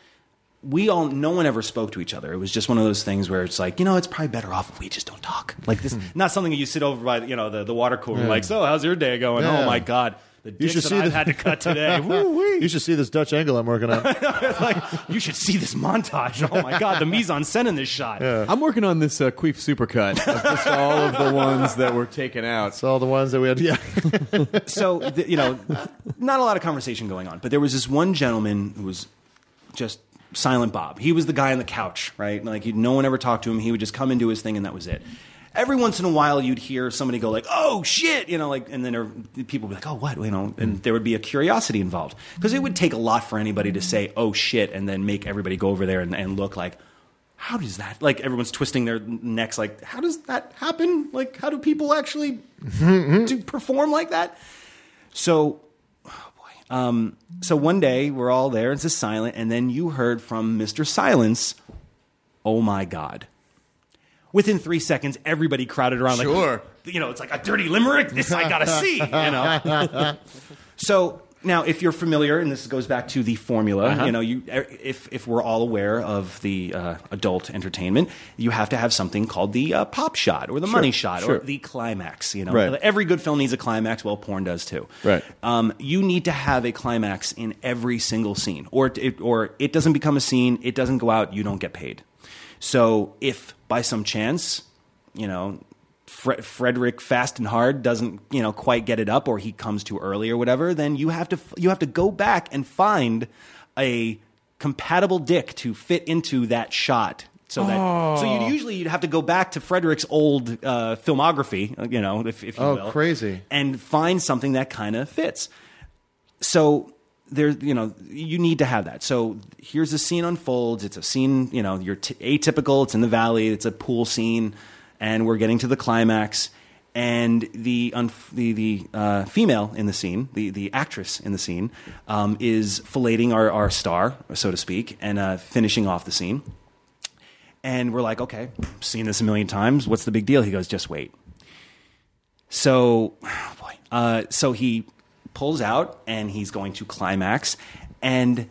we all no one ever spoke to each other. It was just one of those things where it's like, you know, it's probably better off if we just don't talk. Like this, not something that you sit over by, you know, the, the water cooler, like, so how's your day going? Yeah. Oh my god, the dicks should that see I've the- had to cut today. Woo-wee. You should see this Dutch angle I'm working on. like you should see this montage. Oh my god, the mise en scène in this shot. I'm working on this uh, Queef supercut of just all of the ones that were taken out. It's all the ones that we had. Yeah. So the, you know, not a lot of conversation going on, but there was this one gentleman who was just silent Bob. He was the guy on the couch, right? Like no one ever talked to him. He would just come and do his thing, and that was it. Every once in a while, you'd hear somebody go like, "Oh shit," you know, like, and then there, people would be like, "Oh what?" You know, and there would be a curiosity involved because it would take a lot for anybody to say, "Oh shit," and then make everybody go over there and, and look like. How does that? Like everyone's twisting their necks. Like, how does that happen? Like, how do people actually do perform like that? So. Um, so one day we're all there. It's just silent, and then you heard from Mr. Silence. Oh my God! Within three seconds, everybody crowded around. Sure. Like, you know, it's like a dirty limerick. This I gotta see. You know. so now, if you're familiar, and this goes back to the formula, you know, you if if we're all aware of the uh, adult entertainment, you have to have something called the uh, pop shot or the money shot sure. or the climax. You know, Right. every good film needs a climax. Well, porn does too. Right. Um, you need to have a climax in every single scene, or it, or it doesn't become a scene. It doesn't go out. You don't get paid. So if by some chance, you know, Fre- Frederick Fast and Hard doesn't, you know, quite get it up, or he comes too early, or whatever, then you have to you have to go back and find a compatible dick to fit into that shot. So that so you usually you'd have to go back to Frederick's old uh, filmography, you know, if, if you Oh, will, crazy. and find something that kind of fits. So there you know you need to have that. So here's the scene unfolds. It's a scene you know you're t- atypical. It's in the valley. It's a pool scene and we're getting to the climax and the unf- the, the uh, female in the scene the, the actress in the scene um, is filleting our, our star so to speak and uh, finishing off the scene and we're like okay seen this a million times what's the big deal he goes just wait so, oh boy. Uh, so he pulls out and he's going to climax, and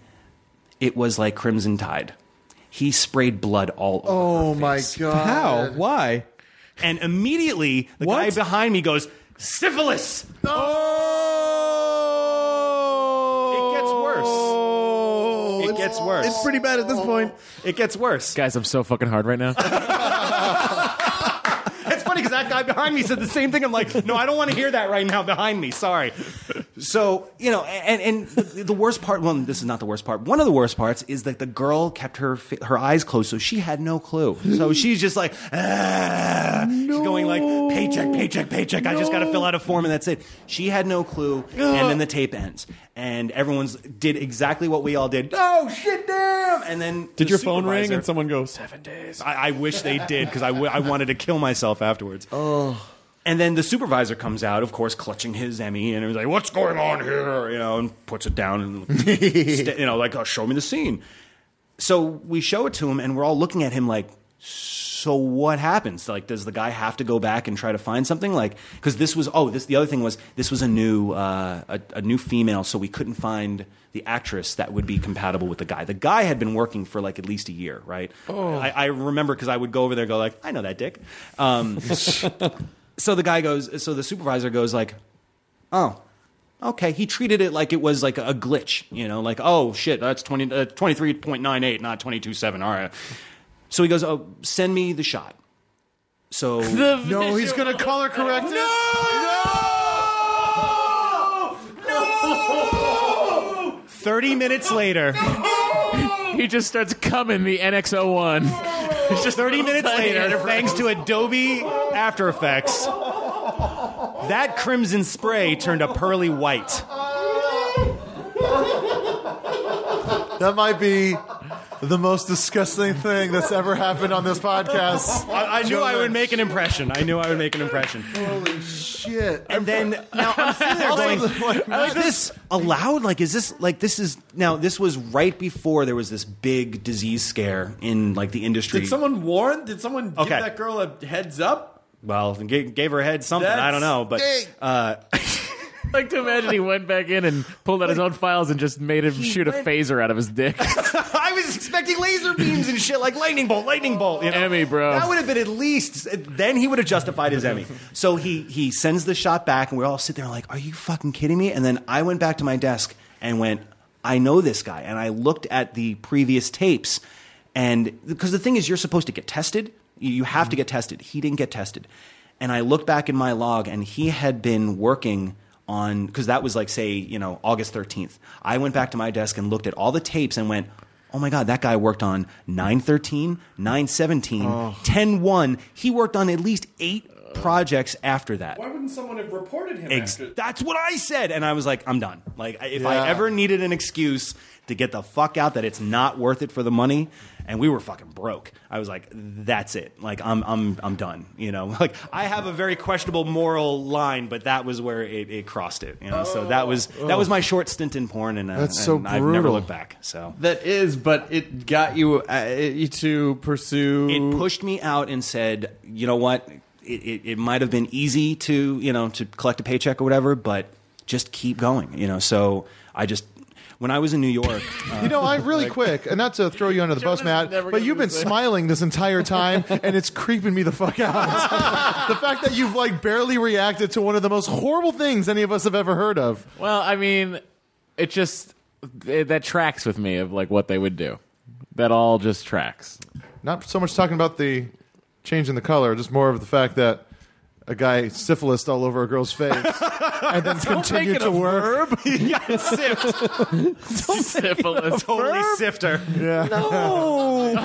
it was like Crimson Tide. He sprayed blood all over. Oh my face. god. How? Why? And immediately, the guy behind me goes, syphilis. Oh, It gets worse. Oh, it gets worse. It's pretty bad at this point. It gets worse. Guys, I'm so fucking hard right now. It's funny because that guy behind me said the same thing. I'm like, no, I don't want to hear that right now behind me. Sorry. So you know, and and the, worst part. Well, this is not the worst part. One of the worst parts is that the girl kept her her eyes closed, so she had no clue. So she's just like, ah, she's going like paycheck, paycheck, paycheck. I just got to fill out a form, and that's it. She had no clue, and then the tape ends, and everyone's did exactly what we all did. Oh shit, damn! And then Did the your phone ring and someone go seven days? I, I wish they did because I, w- I wanted to kill myself afterwards. Oh. And then the supervisor comes out, of course, clutching his Emmy, and he's like, "What's going on here?" You know, and puts it down, and sta- you know, like, oh, "Show me the scene." So we show it to him, and we're all looking at him like, "So what happens? Like, does the guy have to go back and try to find something? Like, because this was oh, this the other thing was this was a new uh, a, a new female, so we couldn't find the actress that would be compatible with the guy. The guy had been working for like at least a year, right? I, I remember because I would go over there, and go like, "I know that dick." Um, so the guy goes, so the supervisor goes like, "Oh." Okay, he treated it like it was like a glitch, you know, like oh shit, that's 20, uh, 23.98, not 22.7. All right. So he goes, "Oh, send me the shot." So No, he's gonna color correct it. No! No! no! 30 minutes later, he just starts coming the NX01. Just 30 minutes later, thanks to Adobe After Effects, that crimson spray turned a pearly white. That might be the most disgusting thing that's ever happened on this podcast. I, I knew I would make an impression. I knew I would make an impression. Holy shit! And then now I'm sitting there going, is this allowed? Like, is this like this is now? This was right before there was this big disease scare in like the industry. Did someone warn? Did someone Okay. give that girl a heads up? well, gave, gave her head something. I don't know, but Dang. uh, like to imagine he went back in and pulled out his own files and just made him shoot a phaser out of his dick. I was expecting laser beams and shit like lightning bolt, lightning bolt. You know? Emmy, bro. That would have been at least. Then he would have justified his Emmy. So he he sends the shot back, and we all sit there like, "Are you fucking kidding me?" And then I went back to my desk and went, "I know this guy," and I looked at the previous tapes, and because the thing is, you're supposed to get tested. You you have to get tested. He didn't get tested, and I looked back in my log, and he had been working on because that was like say you know August 13th. I went back to my desk and looked at all the tapes and went, "Oh my god, that guy worked on 913, 917, 101. He worked on at least 8 projects after that." Why wouldn't someone have reported him Ex- after? that's what I said, and I was like, "I'm done." Like, if Yeah. I ever needed an excuse to get the fuck out that it's not worth it for the money, and we were fucking broke, I was like, "That's it." Like, I'm I'm I'm done. You know, like I have a very questionable moral line, but that was where it, it crossed it. You know, so that was that was my short stint in porn, and, uh, That's so and I've never brutal. looked back. So. That is, but it got you uh, you to pursue. it pushed me out and said, you know what, it, it, it might have been easy to, you know, to collect a paycheck or whatever, but just keep going, you know. So I just, when I was in New York, uh, You know, I really quick, and not to throw you under the bus, Matt, but you've been smiling this entire time, and it's creeping me the fuck out. the fact that you've like barely reacted to one of the most horrible things any of us have ever heard of. well, I mean, it just it, that tracks with me of like what they would do. That all just tracks. Not so much talking about the change in the color, just more of the fact that a guy syphilis all over a girl's face, and then continue to work. yeah, sift, Syphilis. totally sift her. I,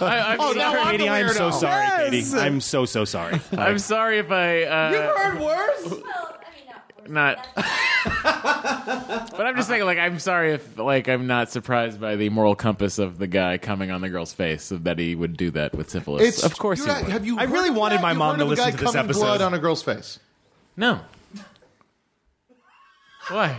I mean, now I'm Katie, the I'm so weirdo. sorry, Yes. Katie. I'm so so sorry. I'm sorry if I. Uh, heard worse. Well, I mean, not. not. but I'm just saying, like, I'm sorry if, like, I'm not surprised by the moral compass of the guy coming on the girl's face of that he would do that with syphilis. of course, you he would. have you? I heard really of wanted that? my You've mom heard to of a listen guy to this coming episode. blood on a girl's face. no. Why?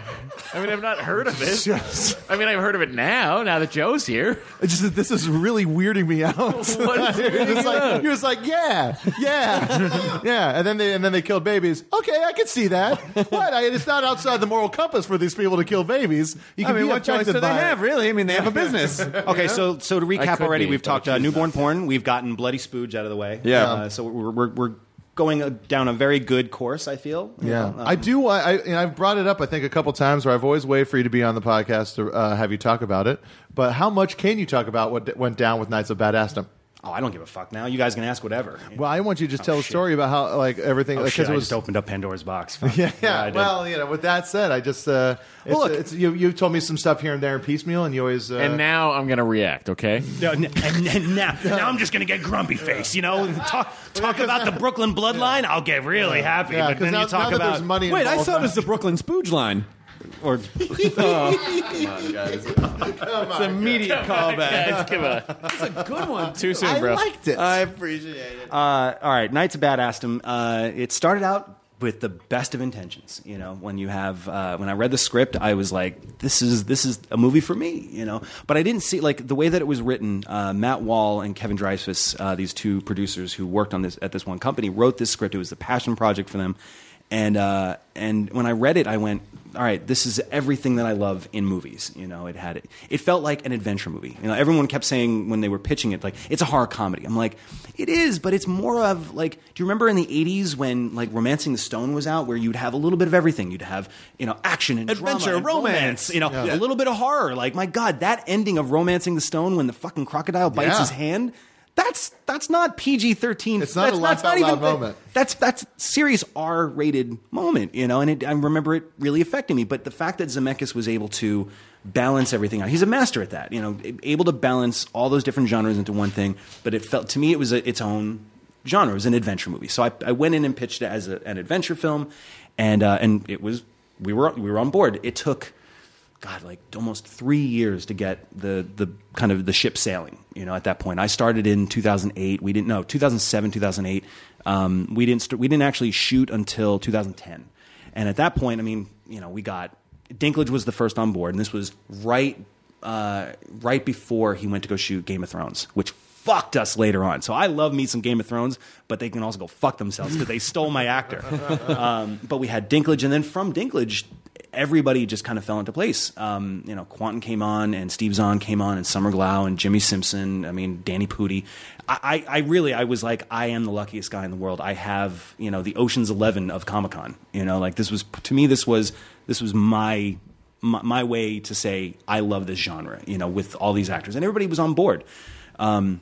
I mean, I've not heard of it. Just- I mean, I've heard of it now. Now that Joe's here. It's just that this is really weirding me out. What is You're weirding like, out? you're like, yeah, yeah, yeah, and then they and then they killed babies. Okay, I can see that. What? I, it's not outside the moral compass for these people to kill babies. You I can mean, be what choice affected do they by it. have, really? I mean, they have a business. Okay, so so to recap already, be, we've talked uh, newborn porn. We've gotten bloody spooge out of the way. Yeah. Uh, so we're, we're we're going uh, down a very good course. I feel. Yeah, um, I do. I, I and I've brought it up. I think a couple times where I've always waited for you to be on the podcast to uh, have you talk about it. But how much can you talk about what went down with Knights of Badassdom? Oh, I don't give a fuck now. You guys can ask whatever. Well, I want you to just tell a Oh, story about how like everything Oh, because shit, it I was just opened up Pandora's box. Fuck. Yeah, yeah. I did. well, you know, with that said, I just uh, it's, Well, look- it's, you you told me some stuff here and there in piecemeal, and you always uh, And now I'm gonna react. Okay. No, and, and now, now I'm just gonna get grumpy face, you know. Talk talk about the Brooklyn bloodline, I'll get really happy. yeah, but then now, you talk now about money. Wait, I involved thought it now- was the Brooklyn Spooge line. Or It's immediate callback. Guys, come on. That's a good one. Too soon, bro. I liked it. I appreciate it. Uh, all right, Knights of Badassdom. Uh, it started out with the best of intentions. You know, when you have uh, when I read the script, I was like, "This is this is a movie for me." You know, but I didn't see like the way that it was written. Uh, Matt Wall and Kevin Dreyfuss, uh, these two producers who worked on this at this one company, wrote this script. It was a passion project for them. And uh, and when I read it, I went, all right, this is everything that I love in movies. You know, it had it. It felt like an adventure movie. You know, everyone kept saying when they were pitching it, like it's a horror comedy. I'm like, it is, but it's more of like, do you remember in the '80s when like *Romancing the Stone* was out, where you'd have a little bit of everything. You'd have you know action and Adventure, drama and romance. You know, a little bit of horror. Like my God, that ending of *Romancing the Stone* when the fucking crocodile bites Yeah. his hand. That's that's not PG thirteen. It's not that's, a that's laugh not out even loud moment. that's that's serious R rated moment, you know, and it, I remember it really affecting me. But the fact that Zemeckis was able to balance everything out, he's a master at that, you know, able to balance all those different genres into one thing. But it felt to me it was a, its own genre. It was an adventure movie. So I, I went in and pitched it as a, an adventure film, and uh, and it was we were we were on board. It took. God, like almost three years to get the the kind of the ship sailing. You know, at that point, I started in 2008. We didn't know 2007, 2008. Um, we didn't st- we didn't actually shoot until 2010. And at that point, I mean, you know, we got Dinklage was the first on board, and this was right uh, right before he went to go shoot Game of Thrones, which fucked us later on. So I love me some Game of Thrones, but they can also go fuck themselves because they stole my actor. Um, but we had Dinklage, and then from Dinklage, everybody just kind of fell into place. Um, you know, Kwanten came on, and Steve Zahn came on, and Summer Glau, and Jimmy Simpson. I mean, Danny Pudi. I, I, I really, I was like, I am the luckiest guy in the world. I have, you know, the Ocean's Eleven of Comic Con. You know, like this was to me, this was this was my my, my way to say I love this genre. You know, with all these actors, and everybody was on board. Um,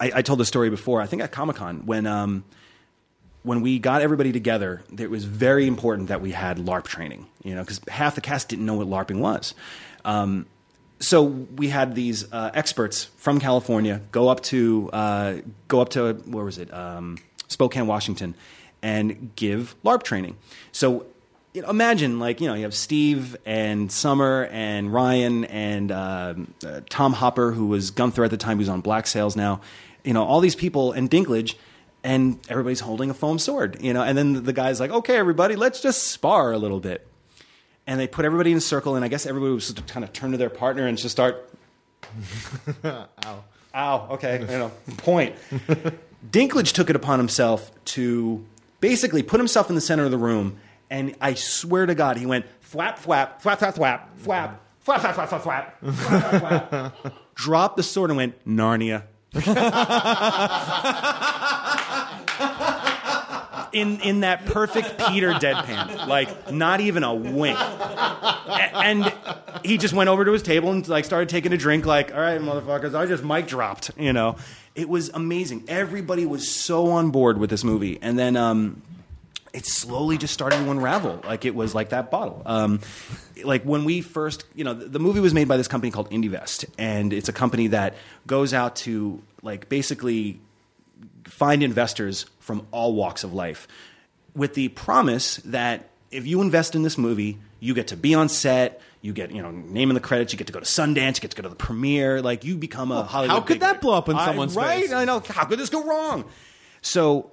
I, I told the story before. I think at Comic Con when um, when we got everybody together, it was very important that we had LARP training. You know, because half the cast didn't know what LARPing was. Um, so we had these uh, experts from California go up to uh, go up to where was it um, Spokane, Washington, and give LARP training. So you know, imagine like you know you have Steve and Summer and Ryan and um, uh, Tom Hopper who was Gunther at the time who's on Black Sails now. You know all these people and Dinklage. And everybody's holding a foam sword, you know. And then the guy's like, "Okay, everybody, let's just spar a little bit." and they put everybody in a circle, and I guess everybody was to kind of turn to their partner and just start. Ow. Ow. Okay. You know, point. Dinklage took it upon himself to basically put himself in the center of the room, and I swear to God, he went flap, flap, flap, flap, flap, flap, flap, flap, flap, flap, flap, flap, flap, flap. dropped the sword and went Narnia. in in that perfect Peter deadpan, like not even a wink. And he just went over to his table and like started taking a drink. Like, all right, motherfuckers, I just mic dropped. You know, it was amazing. Everybody was so on board with this movie, and then. um it slowly just started to unravel. Like it was like that bottle. Um, like when we first, you know, the, the movie was made by this company called IndieVest, and it's a company that goes out to like basically find investors from all walks of life with the promise that if you invest in this movie, you get to be on set, you get, you know, name in the credits, you get to go to Sundance, you get to go to the premiere, like you become a Hollywood how could that blow up in I- someone's right? face? I know. How could this go wrong? So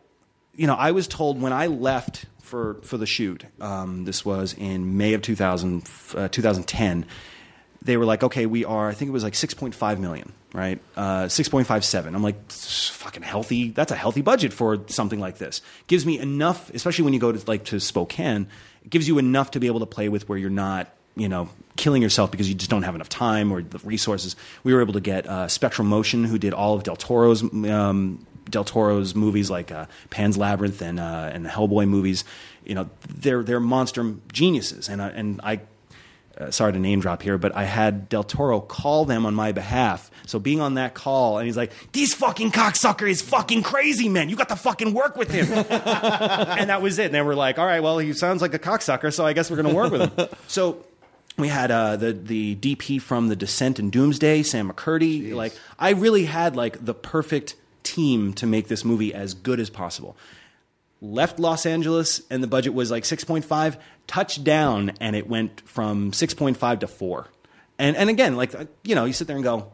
you know, I was told when I left for for the shoot. Um, this was in May of 2000, uh, 2010. They were like, okay, we are. I think it was like 6.5 million, right? Uh, 6.57. I'm like, fucking healthy. That's a healthy budget for something like this. Gives me enough, especially when you go to like to Spokane. It gives you enough to be able to play with where you're not you know, killing yourself because you just don't have enough time or the resources. We were able to get uh, Spectral Motion, who did all of Del Toro's um, Del Toro's movies like uh, Pan's Labyrinth and uh, and the Hellboy movies. You know, they're they're monster geniuses, and I, and I. Uh, sorry to name drop here, but I had Del Toro call them on my behalf. So being on that call, and he's like, "These fucking cocksucker is fucking crazy, man. You got to fucking work with him." and that was it. And they were like, "All right, well, he sounds like a cocksucker, so I guess we're going to work with him." so we had uh, the the DP from the Descent and Doomsday, Sam McCurdy. Like I really had like the perfect team to make this movie as good as possible. Left Los Angeles and the budget was like 6.5. Touched down and it went from 6.5 to 4. And and again, like you know, you sit there and go,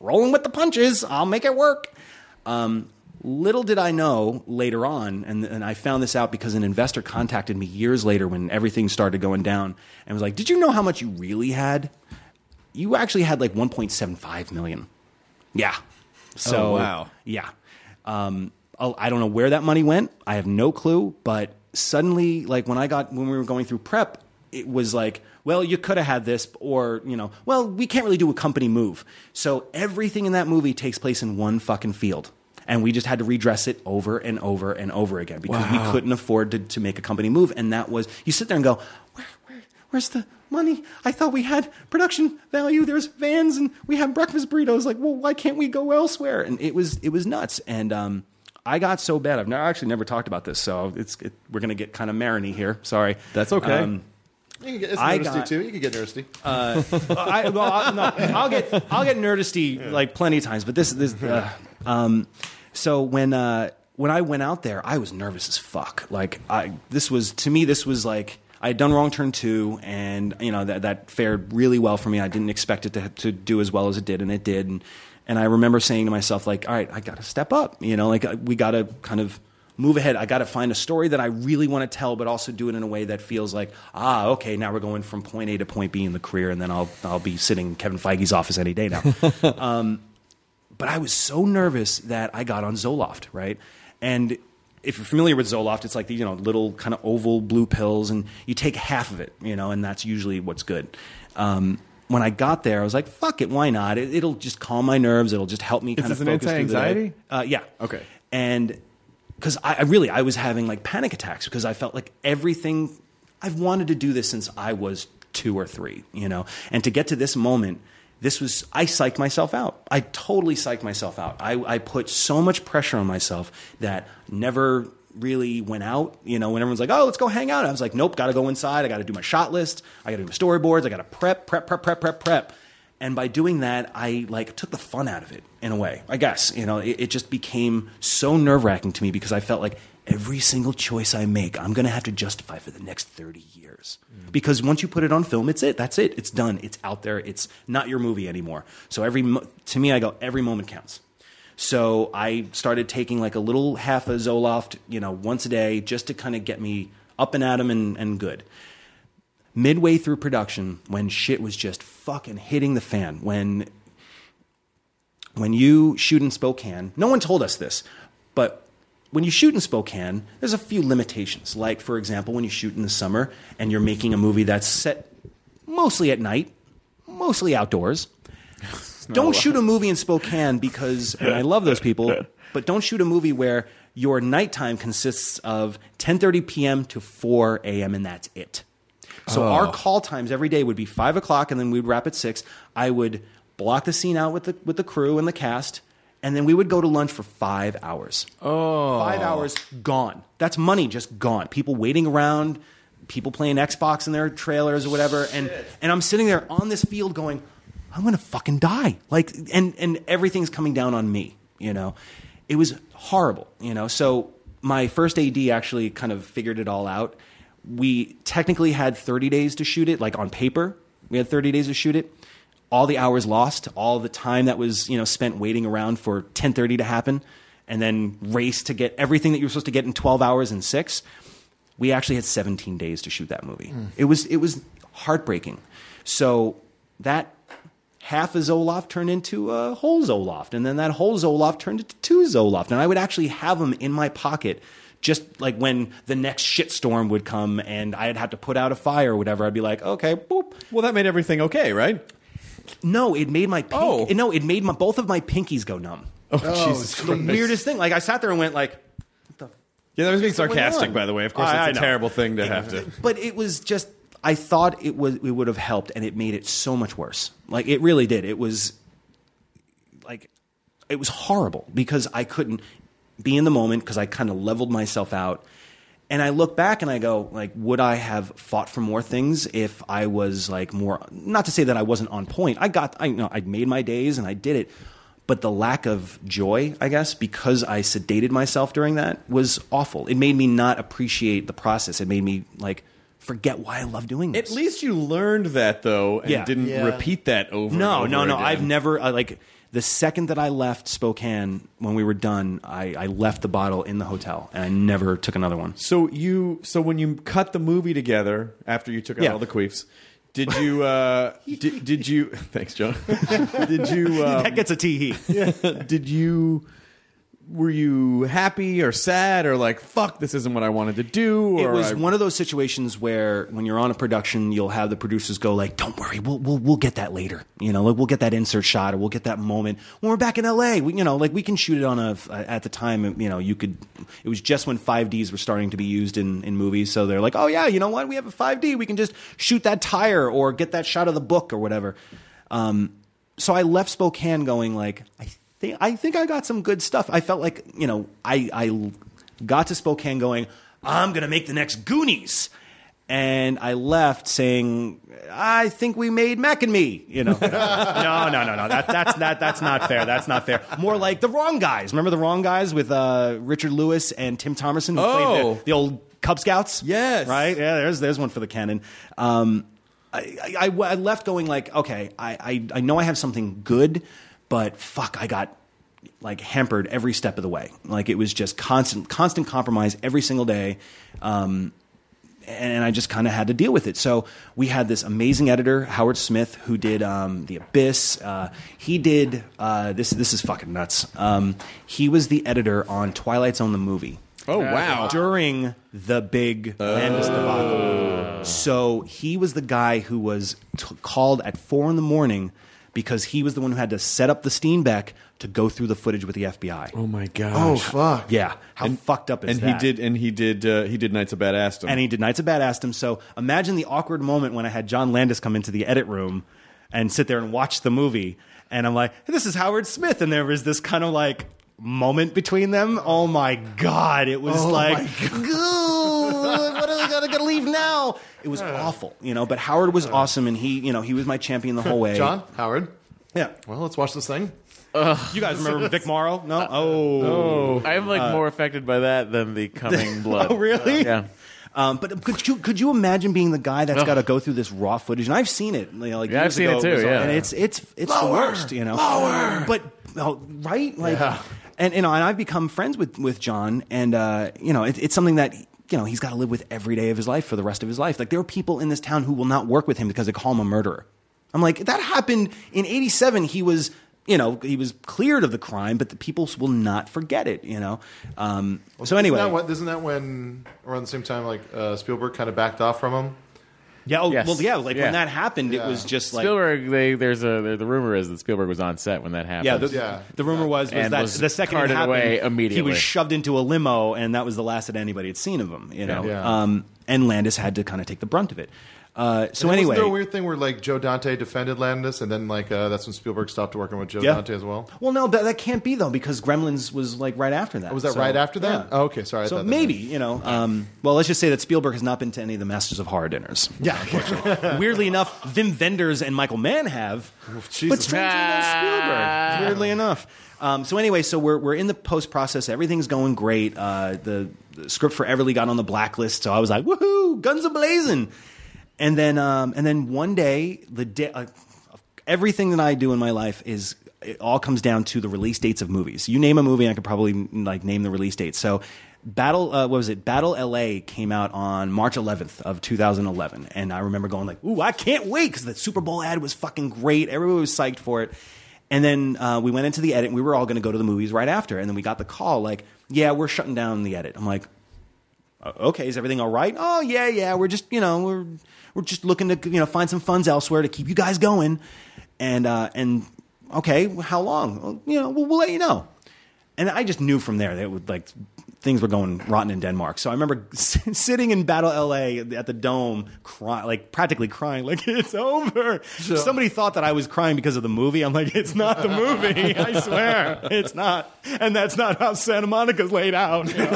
rolling with the punches. I'll make it work. Um, little did I know later on, and, and I found this out because an investor contacted me years later when everything started going down and was like, Did you know how much you really had? You actually had like 1.75 million. Yeah. So, Oh, wow. Yeah. Um, I'll- don't know where that money went. I have no clue. But suddenly, like when I got, when we were going through prep, it was like, well, you could have had this, or, you know, well, we can't really do a company move. So everything in that movie takes place in one fucking field. And we just had to redress it over and over and over again because we couldn't afford to, to make a company move. And that was, you sit there and go, where, where, where's the money? I thought we had production value. There's vans and we have breakfast burritos. Like, well, why can't we go elsewhere? And it was, it was nuts. And, um, I got so bad. I've never, actually never talked about this, so it's it, we're gonna get kind of mariny here. Sorry, That's okay. Um, You can get, it's I Nerdisty got- too. You can get Nerdisty. I, well, I, no, I'll get I'll get nerdisty like plenty of times, but this this. Uh, um, so when uh, when I went out there, I was nervous as fuck. Like I this was to me this was like I had done Wrong Turn two, and you know that that fared really well for me. I didn't expect it to to do as well as it did, and it did. And and I remember saying to myself like, all right, I got to step up. You know, like we got to kind of move ahead. I got to find a story that I really want to tell, but also do it in a way that feels like, ah, okay, now we're going from point A to point B in the career, and then I'll I'll be sitting in Kevin Feige's office any day now. um, but I was so nervous that I got on Zoloft, right? And if you're familiar with Zoloft, it's like the you know little kind of oval blue pills, and you take half of it, you know, and that's usually what's good. Um, when I got there, I was like, "Fuck it, why not? It, it'll just calm my nerves. It'll just help me kind this of focus anti-anxiety? Uh, yeah. Okay. And because I, I really I was having like panic attacks because I felt like everything I've wanted to do this since I was two or three, you know, and to get to this moment. This was, I psyched myself out. I totally psyched myself out. I, I put so much pressure on myself that never really went out. You know, when everyone's like, oh, let's go hang out. I was like, nope, got to go inside. I got to do my shot list. I got to do my storyboards. I got to prep, prep, prep, prep, prep, prep. And by doing that, I like took the fun out of it in a way. I guess you know it, it just became so nerve wracking to me because I felt like every single choice I make, I'm going to have to justify for the next thirty years. Mm. Because once you put it on film, it's it. That's it. It's done. It's out there. It's not your movie anymore. So every to me, I go every moment counts. So I started taking like a little half a Zoloft, you know, once a day, just to kind of get me up and at 'em and, and good midway through production when shit was just fucking hitting the fan when when you shoot in Spokane no one told us this but when you shoot in Spokane there's a few limitations like for example when you shoot in the summer and you're making a movie that's set mostly at night mostly outdoors don't shoot a movie in Spokane because, and I love those people, but don't shoot a movie where your nighttime consists of 10:30 p.m. to 4 a.m. and that's it. So our call times every day would be five o'clock, and then we'd wrap at six. I would block the scene out with the with the crew and the cast, and then we would go to lunch for five hours. Oh, five hours gone. That's money just gone. People waiting around, people playing Xbox in their trailers or whatever, and and I'm sitting there on this field going, I'm gonna fucking die. Like, and and everything's coming down on me. You know, it was horrible. You know, so my first AD actually kind of figured it all out. We technically had 30 days to shoot it, like on paper. We had 30 days to shoot it. All the hours lost, all the time that was you know spent waiting around for 10:30 to happen, and then race to get everything that you were supposed to get in 12 hours and six. We actually had 17 days to shoot that movie. Hmm. It was it was heartbreaking. So that half a Zoloft turned into a whole Zoloft, and then that whole Zoloft turned into two Zoloft, and I would actually have them in my pocket. Just like when the next shitstorm would come and I'd have to put out a fire or whatever, I'd be like, okay, boop. Well, that made everything okay, right? No, it made my pink, Oh. no, it made my, both of my pinkies go numb. Oh, oh Jesus The weirdest thing. Like I sat there and went like, what the? Yeah, that was being sarcastic, by the way. Of course, I- I it's a terrible thing to have to. but it was just I thought it was it would have helped and it made it so much worse. Like it really did. It was like it was horrible because I couldn't be in the moment because I kind of leveled myself out. And I look back and I go, like, would I have fought for more things if I was like more? Not to say that I wasn't on point. I got, I you know, I made my days and I did it, but the lack of joy, I guess, because I sedated myself during that was awful. It made me not appreciate the process. It made me like forget why I love doing this. At least you learned that, though, and Yeah. didn't Yeah. repeat that over. No, and no, over no. again. I've never uh, like the second that I left Spokane when we were done, I, I left the bottle in the hotel and I never took another one. So you, so when you cut the movie together after you took out Yeah. all the queefs, did you? Uh, did, did you? Thanks, John. did you? Um, that gets a tee. Hee. did you? Were you happy or sad or like fuck? This isn't what I wanted to do. It was I- one of those situations where when you're on a production, you'll have the producers go like, "Don't worry, we'll we'll we'll get that later. You know, like we'll get that insert shot or we'll get that moment when we're back in LA. We, you know, like we can shoot it on a at the time. You know, you could. It was just when 5Ds were starting to be used in in movies, so they're like, "Oh yeah, you know what? We have a 5D. We can just shoot that tire or get that shot of the book or whatever." Um, so I left Spokane going like, I think I think I got some good stuff. I felt like you know I I got to Spokane going, I'm gonna make the next Goonies, and I left saying, I think we made Mac and Me. You know, no, no, no, no. That, that's that, that's not fair. That's not fair. More like the Wrong Guys. Remember the Wrong Guys with uh, Richard Lewis and Tim Thomerson who played Oh. the, the old Cub Scouts. Yes. right. Yeah, there's there's one for the canon. Um, I, I, I left going like, okay, I, I, I know I have something good, but fuck, I got like hampered every step of the way. Like it was just constant, constant compromise every single day. Um, and I just kind of had to deal with it. So we had this amazing editor, Howard Smith, who did um, The Abyss. Uh, he did uh, this. This is fucking nuts. Um, he was the editor on Twilight Zone the movie oh wow. during the big Landis debacle. So he was the guy who was t- called at four in the morning because he was the one who had to set up the Steenbeck to go through the footage with the FBI. Oh my gosh. Oh fuck! Yeah, how fucked up is and that? he did, and he did, uh, he did Knights of Badass. and he did Knights of Badassdom. So imagine the awkward moment when I had John Landis come into the edit room and sit there and watch the movie, and I'm like, "This is Howard Smith," and there was this kind of like moment between them. Oh my god, it was like, what are they gonna, gonna leave now? It was awful, you know. But Howard was awesome, and he, you know, he was my champion the whole way. John Howard. yeah. Well, let's watch this thing. You guys remember Vic Morrow? No. Oh. I'm like more affected by that than the coming blood. Oh, really? Yeah. Um, but could you could you imagine being the guy that's got to go through this raw footage? And I've seen it. You know, like Yeah, I've years seen ago, it too, was- yeah. and it's it's it's the worst. You know, lower. But oh, right, like, Yeah. And you know, and I've become friends with with John, and uh, you know, it, it's something that. You know, he's got to live with every day of his life for the rest of his life. Like, there are people in this town who will not work with him because they call him a murderer. I'm like, that happened in 87. He was, you know, he was cleared of the crime, but the people will not forget it, you know? Um, so, anyway. isn't that, what, isn't that when around the same time like uh, Spielberg kind of backed off from him? Yeah, oh, Yes. well, yeah, like Yeah. when that happened, it was just like Spielberg, they, there's a there, the rumor is that Spielberg was on set when that happened. yeah. The, Yeah. the rumor was, was And that was the second it carted happened, away he immediately. was shoved into a limo, and that was the last that anybody had seen of him. You know, Yeah. Um, and Landis had to kind of take the brunt of it. Uh, so And anyway, there a weird thing where like Joe Dante defended Landis, and then like uh, that's when Spielberg stopped working with Joe Yeah. Dante as well. well, no, that, that can't be though because Gremlins was like right after that. Oh, was that So, right after that? yeah. Oh, okay, sorry. So maybe you know. Um, well, let's just say that Spielberg has not been to any of the Masters of Horror dinners. Yeah. Weirdly enough, Wim Wenders and Michael Mann have, but Jesus. strangely no Spielberg. Weirdly enough. Um, so anyway, so we're we're in the post process. Everything's going great. Uh, the, the script for Everly got on the blacklist, so I was like, "Woohoo! Guns a blazing!" And then um, and then one day, the day, uh, everything that I do in my life is it all comes down to the release dates of movies. You name a movie, I could probably like name the release date. So. Battle, uh, what was it? Battle LA came out on March 11th of 2011, and I remember going like, "Ooh, I can't wait!" Because the Super Bowl ad was fucking great. Everybody was psyched for it. And then uh, we went into the edit, and we were all going to go to the movies right after. And then we got the call like, "Yeah, we're shutting down the edit." I'm like, "Uh, "Okay, is everything all right?" "Oh yeah, yeah. We're just you know we're we're just looking to you know find some funds elsewhere to keep you guys going." And uh, and okay, how long? Well, you know, we'll, we'll let you know. And I just knew from there that it would like things were going rotten in Denmark. So I remember sitting in Battle LA at the dome, cry, like practically crying, like it's over. Somebody thought that I was crying because of the movie. I'm like, it's not the movie. I swear, it's not. And that's not how Santa Monica's laid out. you know?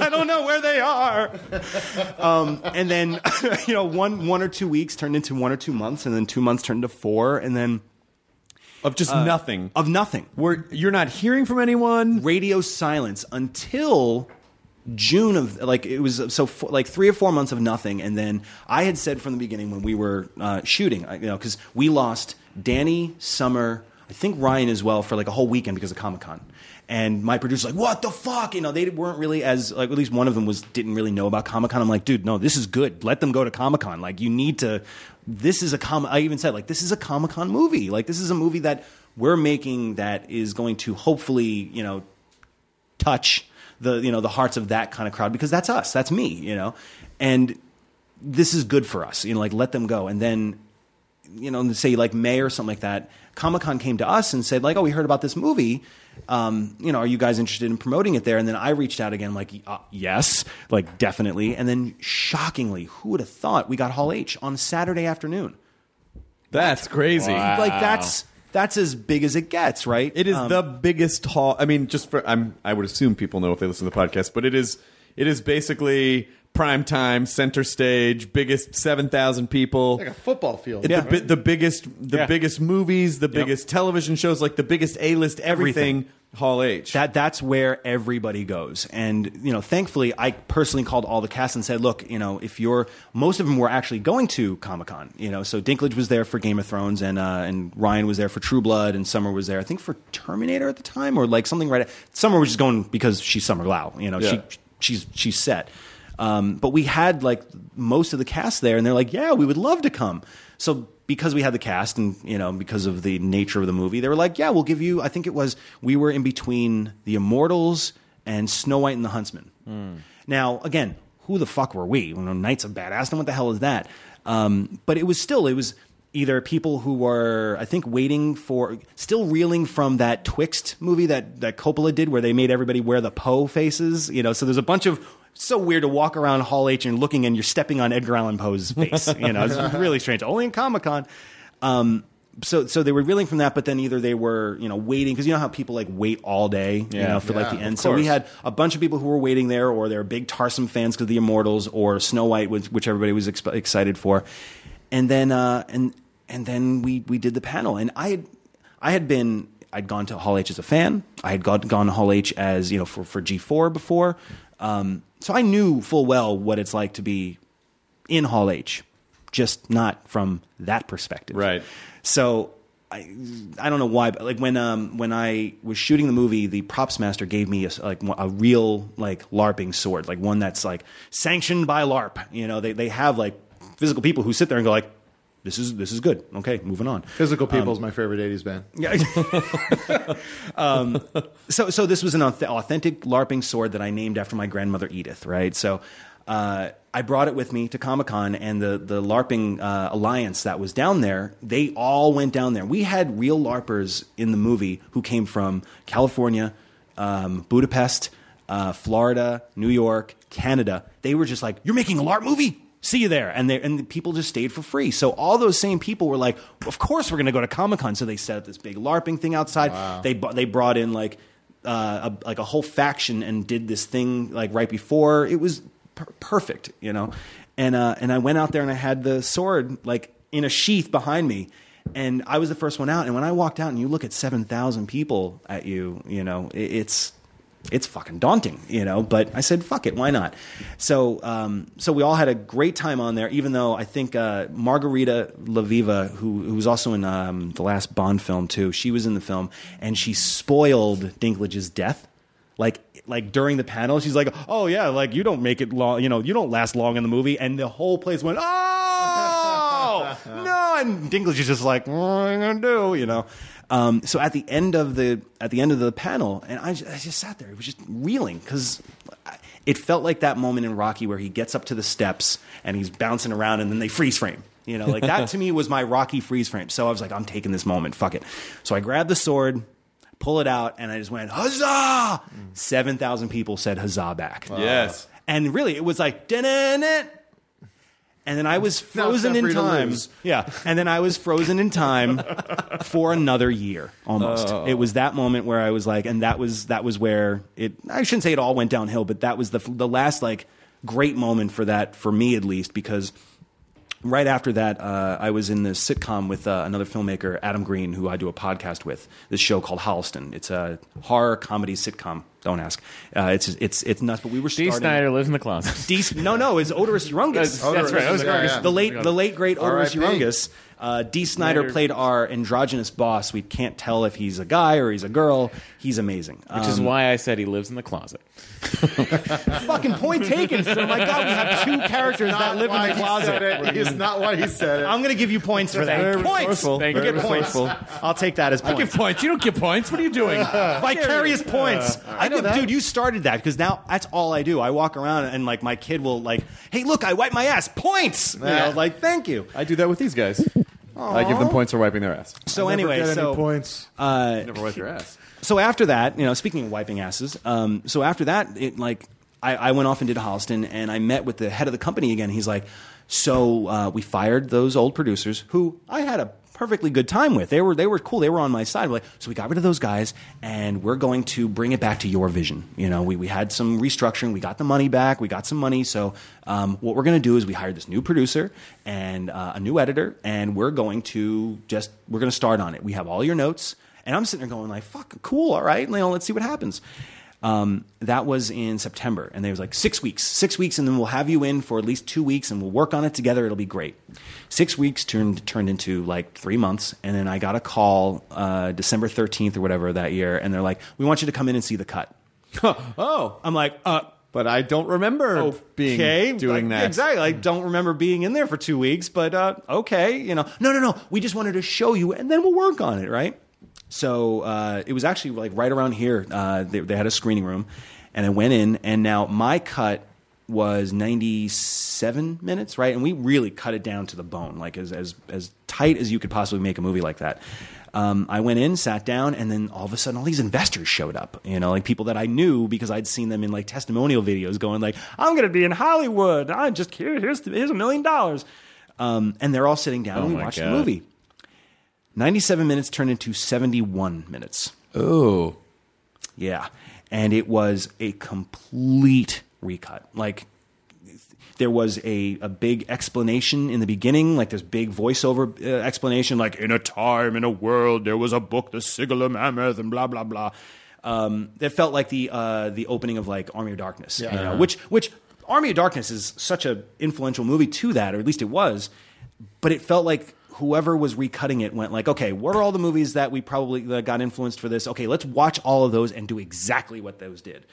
I don't know where they are. Um, and then, you know, one one or two weeks turned into one or two months, and then two months turned to four, and then Of just nothing. of nothing. Where you're not hearing from anyone. radio silence until June of like it was so four, like three or four months of nothing, and then I had said from the beginning when we were uh, shooting, you know, because we lost Danny, Summer, I think Ryan as well for like a whole weekend because of Comic Con. And my producer's like, "What the fuck?" You know, they weren't really as like at least one of them was didn't really know about Comic Con. I'm like, "Dude, no, this is good. Let them go to Comic Con. Like, you need to. This is a com. I even said like, this is a Comic Con movie. Like, this is a movie that we're making that is going to hopefully, you know, touch the you know the hearts of that kind of crowd because that's us that's me you know and this is good for us you know like let them go and then you know say like may or something like that comic-con came to us and said like oh we heard about this movie um, you know are you guys interested in promoting it there and then i reached out again like uh, yes like definitely and then shockingly who would have thought we got hall h on saturday afternoon That's crazy. like that's that's as big as it gets right It is Um, the biggest hall. I mean, just for I'm. I would assume people know if they listen to the podcast, but it is. It is basically prime time, center stage, biggest seven thousand people. Like a football field. the, bi- the biggest, the Yeah. biggest movies, the biggest television shows, like the biggest A list everything. Everything. Hall H. that that's where everybody goes and you know thankfully i personally called all the cast and said look you know if you're most of them were actually going to comic-con you know so dinklage was there for game of thrones and uh, and ryan was there for true blood and summer was there i think for terminator at the time or like something right summer was just going because she's summer glau you know Yeah. she she's she's set um, but we had like most of the cast there and they're like yeah we would love to come. So because we had the cast and you know because of the nature of the movie they were like yeah we'll give you i think it was we were in between the immortals and snow white and the huntsman. Now again who the fuck were we? You know, knights of badass and what the hell is that? Um, but it was still it was either people who were i think waiting for still reeling from that twixt movie that that coppola did where they made everybody wear the poe faces you know so there's a bunch of so weird to walk around Hall H and looking and you're stepping on Edgar Allan Poe's face. You know, it's really strange. Only in Comic Con. Um, so so they were reeling from that, but then either they were you know waiting because you know how people like wait all day you Yeah. know for like the end. So we had a bunch of people who were waiting there, or they were big Tarsem fans because of the Immortals, or Snow White, which, which everybody was exp- excited for. And then uh, and and then we we did the panel, and I had I had been I'd gone to Hall H as a fan. I had gone, gone to Hall H as you know for for G four before, um, so I knew full well what it's like to be in Hall H, just not from that perspective. Right. So I I don't know why, but like when um when I was shooting the movie, the props master gave me a, like a real like LARPing sword, like one that's like sanctioned by LARP. You know, they they have like physical people who sit there and go like, this is this is good. Okay, moving on. Physical People is my favorite 80s band. Yeah. um, so, so this was an authentic LARPing sword that I named after my grandmother Edith, right? So, uh, I brought it with me to Comic Con, and the the LARPing uh, alliance that was down there, they all went down there. We had real LARPers in the movie who came from California, um, Budapest, uh, Florida, New York, Canada. They were just like, "You're making a LARP movie." See you there, and they, and the people just stayed for free. So all those same people were like, "Of course we're going to go to Comic Con." So they set up this big LARPing thing outside. They bu- they brought in like uh, a, like a whole faction and did this thing like right before. It was per- perfect, you know. And uh, and I went out there and I had the sword like in a sheath behind me, and I was the first one out. And when I walked out and you look at seven thousand people at you, you know, it, it's it's fucking daunting, you know. But I said, fuck it, why not? So, um, so we all had a great time on there. Even though I think uh, Margarita Levieva, who who was also in um, the last Bond film too, she was in the film and she spoiled Dinklage's death. Like, like during the panel, she's like, "Oh yeah, like you don't make it long, you know, you don't last long in the movie," and the whole place went, "Oh no!" And Dinklage is just like, "What am I gonna do?" You know. Um, so at the end of the at the end of the panel, and I, just- I just sat there, it was just reeling because it felt like that moment in Rocky where he gets up to the steps and he's bouncing around, and then they freeze frame. You know, like that to me was my Rocky freeze frame. So I was like, I'm taking this moment. Fuck it. So I grabbed the sword, pull it out, and I just went huzzah! Seven thousand people said huzzah back. Yes. And really, it was like. And then I was frozen in for you to time. Yeah, and then I was frozen in time for another year almost. It was that moment where I was like, and that was that was where it. I shouldn't say it all went downhill, but that was the the last like great moment for that for me at least because right after that, uh, I was in the sitcom with uh, another filmmaker, Adam Green, who I do a podcast with. This show called Holliston. It's a horror comedy sitcom. Don't ask. Uh, it's it's it's nuts. But we were D. starting. Snider lives in the closet. D. No, no, it's Oderus Urungus. That's, that's right. I was Yeah, yeah. The late, the late great Oderus R.I.P.. Urungus. Uh, Dee Snider Snider. played our androgynous boss. We can't tell if he's a guy or he's a girl. He's amazing. Which is Um, why I said he lives in the closet. fucking point taken, sir. My God, we have two characters that live in the closet. It's not why he said it. I'm going to give you points for that. Very points. resourceful. You Very get points. I'll take that as points. points. You don't give points. What are you doing? Vicarious points. I know Dude, you started that because now that's all I do. I walk around and like my kid will like, hey, look, I wiped my ass. Points. You know, like thank you. I do that with these guys. I give them points for wiping their ass. So Never anyway, get any so points. Never wipe your ass. so after that, you know, speaking of wiping asses, um, so after that, it like I, I went off and did Holliston, and I met with the head of the company again. He's like, so uh, we fired those old producers who I had a perfectly good time with. They were they were cool. They were on my side. We're like, so we got rid of those guys, and we're going to bring it back to your vision. You know, we we had some restructuring. We got the money back. We got some money. So um, what we're going to do is we hired this new producer and uh, a new editor, and we're going to just we're going to start on it. We have all your notes. And I'm sitting there going like, "Fuck, cool, all right, you let's see what happens." Um, that was in September, and they was like six weeks, six weeks, and then we'll have you in for at least two weeks, and we'll work on it together. It'll be great. Six weeks turned turned into like three months, and then I got a call uh, December 13th or whatever that year, and they're like, "We want you to come in and see the cut." oh, I'm like, "Uh." but I don't remember being doing like, that. Exactly. I don't remember being in there for two weeks, but uh, okay, you know. No, no, no. We just wanted to show you, and then we'll work on it, right? So uh, it was actually like right around here. Uh, they, they had a screening room, and I went in, and now my cut was 97 minutes, right? And we really cut it down to the bone, like as as as tight as you could possibly make a movie like that. Um, I went in, sat down, and then all of a sudden, all these investors showed up. You know, like people that I knew because I'd seen them in like testimonial videos, going like, "I'm going to be in Hollywood. I'm just here, here's here's a million dollars," um, and they're all sitting down and we my watched the movie. 97 minutes turned into 71 minutes. Oh, Yeah. And it was a complete recut. Like, there was a, a big explanation in the beginning, like this big voiceover uh, explanation, like, in a time, in a world, there was a book, the Sigil of Mammoth, and blah, blah, blah. Um, it felt like the, uh, the opening of, like, Army of Darkness. you know, which, which Army of Darkness is such an influential movie to that, or at least it was. But it felt like whoever was recutting it went like, okay, what are all the movies that we probably that got influenced for this? Okay, let's watch all of those and do exactly what those did.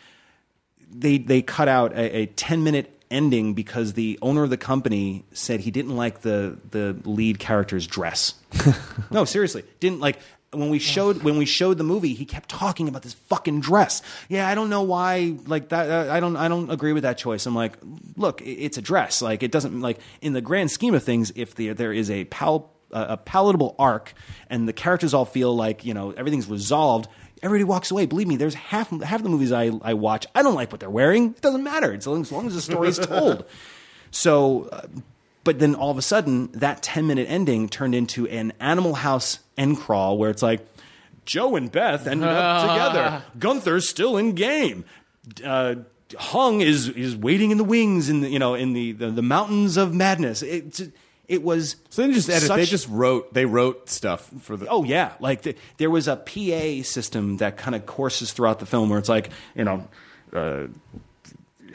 They they cut out a, a ten minute ending because the owner of the company said he didn't like the the lead character's dress. no, seriously, didn't like when we showed when we showed the movie. He kept talking about this fucking dress. Yeah, I don't know why. Like that, uh, I don't I don't agree with that choice. I'm like, look, it's a dress. Like it doesn't like in the grand scheme of things. If the, there is a pal a palatable arc and the characters all feel like you know everything's resolved. Everybody walks away. Believe me, there's half half the movies I, I watch. I don't like what they're wearing. It doesn't matter. It's as long as, long as the story is told. So, uh, but then all of a sudden, that 10 minute ending turned into an Animal House end crawl where it's like, Joe and Beth ended up together. Gunther's still in game. Uh, Hung is is waiting in the wings in the you know in the the, the mountains of madness. It it was So they just edit. They just wrote. They wrote stuff for the. Oh yeah, like the, there was a PA system that kind of courses throughout the film where it's like you know, uh,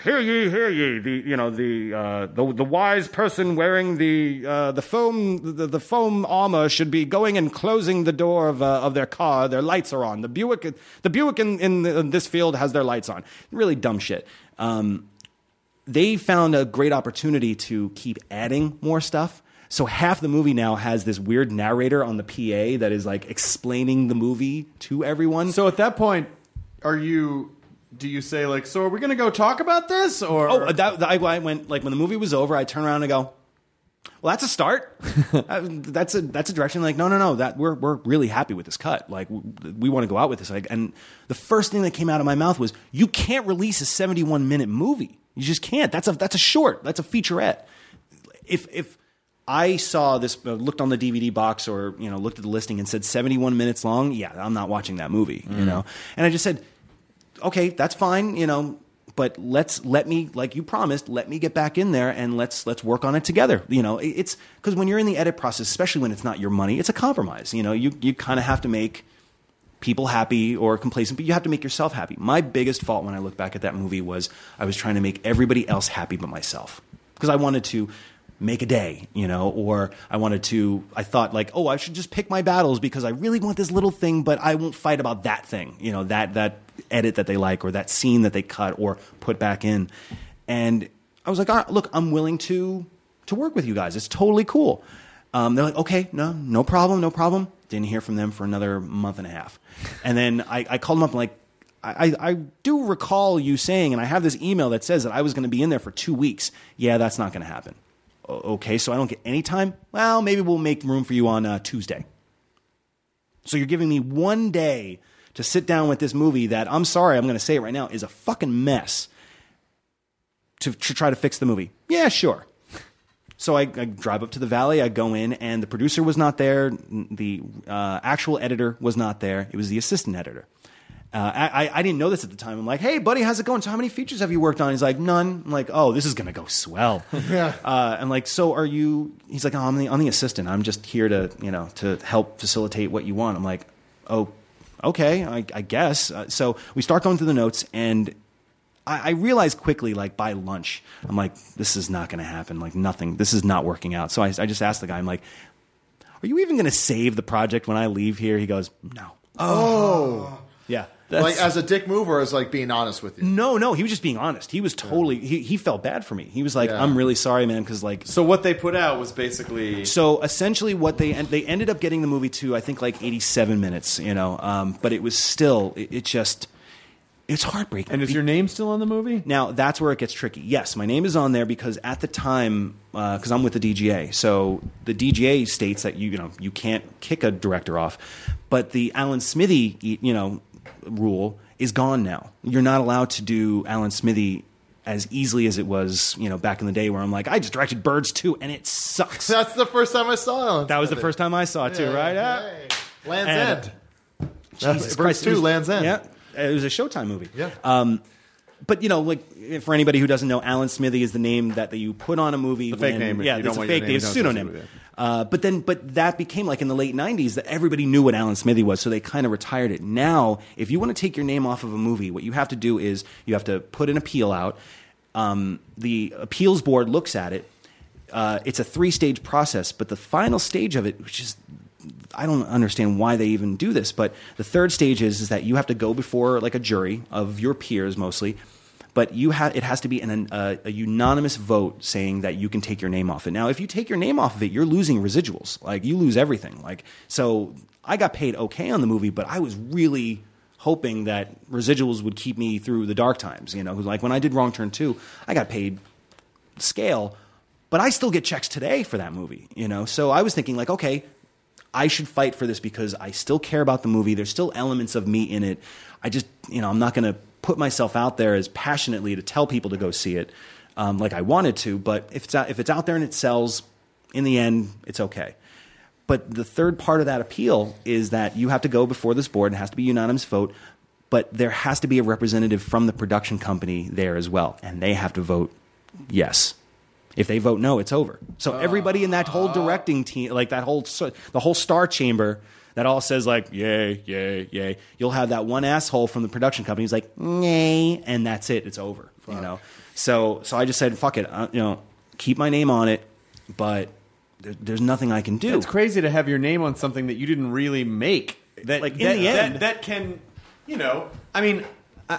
hear ye, hear ye, the you know the uh, the the wise person wearing the uh, the foam the, the foam armor should be going and closing the door of uh, of their car. Their lights are on. The Buick the Buick in, in, in this field has their lights on. Really dumb shit. Um, they found a great opportunity to keep adding more stuff. So half the movie now has this weird narrator on the PA that is like explaining the movie to everyone. So at that point, are you? Do you say like, so are we going to go talk about this or? oh, that, I, I went like when the movie was over, I turn around and go, "Well, that's a start. Uh, that's a that's a direction." Like, no, no, no. That we're we're really happy with this cut. Like, we, we want to go out with this. Like, and the first thing that came out of my mouth was, "You can't release a seventy-one minute movie. You just can't. That's a that's a short. That's a featurette. If if I saw this, uh, looked on the DVD box, or you know, looked at the listing and said seventy-one minutes long, yeah, I'm not watching that movie. You know, and I just said, okay, that's fine, you know, but let's let me, like you promised, let me get back in there and let's let's work on it together. You know, it's because when you're in the edit process, especially when it's not your money, it's a compromise. You know, you you kind of have to make people happy or complacent, but you have to make yourself happy. My biggest fault when I look back at that movie was I was trying to make everybody else happy but myself because I wanted to make a day, you know, or I wanted to, I thought like, oh, I should just pick my battles because I really want this little thing, but I won't fight about that thing, you know, that, that edit that they like or that scene that they cut or put back in. And I was like, right, look, I'm willing to, to work with you guys. It's totally cool. Um, they're like, okay, no, no problem, no problem. Didn't hear from them for another month and a half. And then I, I called them up like, I, I I do recall you saying, and I have this email that says that I was going to be in there for two weeks. Yeah, that's not going to happen. O- Okay, so I don't get any time? Well, maybe we'll make room for you on uh, Tuesday. So you're giving me one day to sit down with this movie that, I'm sorry, I'm going to say it right now, is a fucking mess to, to try to fix the movie. Yeah, sure. So I, I drive up to the valley. I go in, and the producer was not there. The uh, actual editor was not there. It was the assistant editor. Uh, I, I- didn't know this at the time. I'm like, hey, buddy, how's it going? So how many features have you worked on? He's like, none. I'm like, oh, this is gonna go swell. yeah. Uh, I'm like, so are you? He's like, oh, I'm the I'm the assistant. I'm just here to you know to help facilitate what you want. I'm like, oh, okay, I, I guess. Uh, so we start going through the notes, and I, I realized quickly, like by lunch, I'm like, this is not going to happen. Like nothing. This is not working out. So I, I just asked the guy, I'm like, are you even going to save the project when I leave here? He goes, no. Oh. Yeah. like as a dick move or as like being honest with you? No, no, he was just being honest. He was totally. He, he felt bad for me. He was like, Yeah. "I'm really sorry, man," because like. So what they put out was basically. So essentially, what they and they ended up getting the movie to I think like 87 minutes, you know, um, but it was still it, it just it's heartbreaking. And is your name still on the movie? Now that's where it gets tricky. Yes, my name is on there because at the time, uh, because I'm with the DGA, so the DGA states that you you know you can't kick a director off, but the Alan Smithee you know rule is gone now. You're not allowed to do Alan Smithee as easily as it was you know back in the day where I'm like I just directed Birds too and it sucks. That's the first time I saw it. that was the first time I saw it too, right? Yeah. Hey. Land's And- End. Jesus Birds Christ, it 2, was- Land's End. Yeah, it was a Showtime movie. Yeah. Um, but you know, like for anybody who doesn't know, Alan Smithee is the name that that you put on a movie. The fake name, Yeah, it's a fake name name, it's a pseudonym. Uh, but then, but that became like in the late '90s that everybody knew what Alan Smithee was, so they kind of retired it. Now, if you want to take your name off of a movie, what you have to do is you have to put an appeal out. Um, the appeals board looks at it. Uh, it's a three-stage process, but the final stage of it, which is I don't understand why they even do this, but the third stage is, is that you have to go before like a jury of your peers mostly, but you ha- it has to be an, a, a unanimous vote saying that you can take your name off it. Now, if you take your name off of it, you're losing residuals. Like you lose everything. Like so, I got paid okay on the movie, but I was really hoping that residuals would keep me through the dark times. You know, like when I did Wrong Turn two, I got paid scale, but I still get checks today for that movie, you know? So I was thinking like, okay, I should fight for this because I still care about the movie. There's still elements of me in it. I just, you know, I'm not going to put myself out there as passionately to tell people to go see it um, like I wanted to. But if it's out, if it's out there and it sells, in the end, it's okay. But the third part of that appeal is that you have to go before this board. It has to be unanimous vote, but there has to be a representative from the production company there as well, and they have to vote yes. If they vote no, it's over. So everybody in that whole directing team, like that whole the whole star chamber, that all says like yay, yay, yay. You'll have that one asshole from the production company who's like nay, and that's it. It's over. You know. So so I just said fuck it. Uh, you know, keep my name on it, but there, there's nothing I can do. It's crazy to have your name on something that you didn't really make. That Like, in that, the end- that, that can, you know, I mean,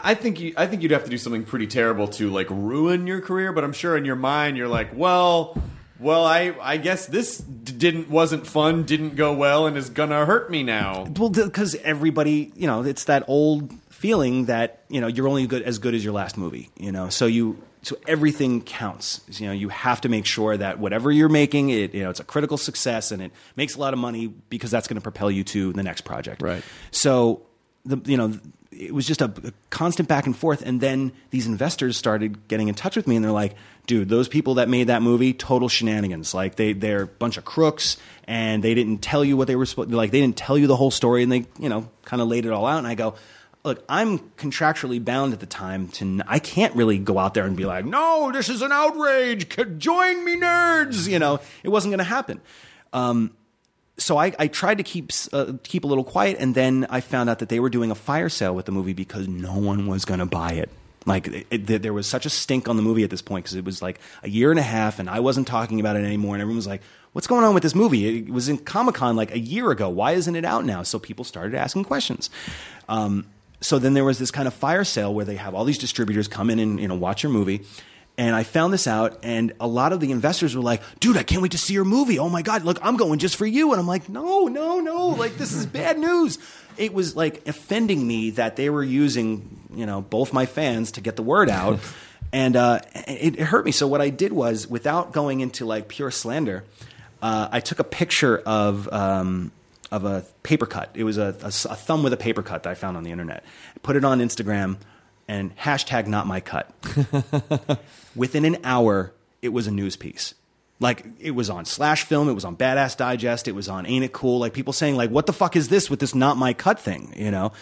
I, think you, I think you'd have to do something pretty terrible to like ruin your career. But I'm sure in your mind you're like, well, well, I, I guess this d- didn't wasn't fun, didn't go well, and is gonna hurt me now. Well, because everybody, you know, it's that old feeling that you know you're only good as good as your last movie. You know, so you so everything counts. You know, you have to make sure that whatever you're making, it you know, it's a critical success and it makes a lot of money because that's going to propel you to the next project. Right. So the you know it was just a, a constant back and forth and then these investors started getting in touch with me and they're like dude those people that made that movie total shenanigans. Like they they're a bunch of crooks and they didn't tell you what they were supposed like they didn't tell you the whole story and they you know kind of laid it all out and i go look i'm contractually bound at the time to i can't really go out there and be like no this is an outrage. Join me nerds you know it wasn't going to happen. Um, so I, I tried to keep uh, keep a little quiet, and then I found out that they were doing a fire sale with the movie because no one was going to buy it. Like it, it, there was such a stink on the movie at this point because it was like a year and a half, and I wasn't talking about it anymore, and everyone was like, "What's going on with this movie? It was in Comic Con like a year ago. Why isn't it out now?" So people started asking questions. Um, so then there was this kind of fire sale where they have all these distributors come in and you know watch your movie. And I found this out, and a lot of the investors were like, "Dude, I can't wait to see your movie! Oh my god, look, I'm going just for you!" And I'm like, "No, no, no! Like this is bad news." It was like offending me that they were using, you know, both my fans to get the word out, and uh, it, it hurt me. So what I did was, without going into like pure slander, uh, I took a picture of um, of a paper cut. It was a thumb with a paper cut that I found on the internet. Put it on Instagram and hashtag not my cut. Within an hour, it was a news piece. Like it was on Slash Film, it was on Badass Digest, it was on Ain't It Cool? Like people saying like, "What the fuck is this with this not my cut thing?" You know,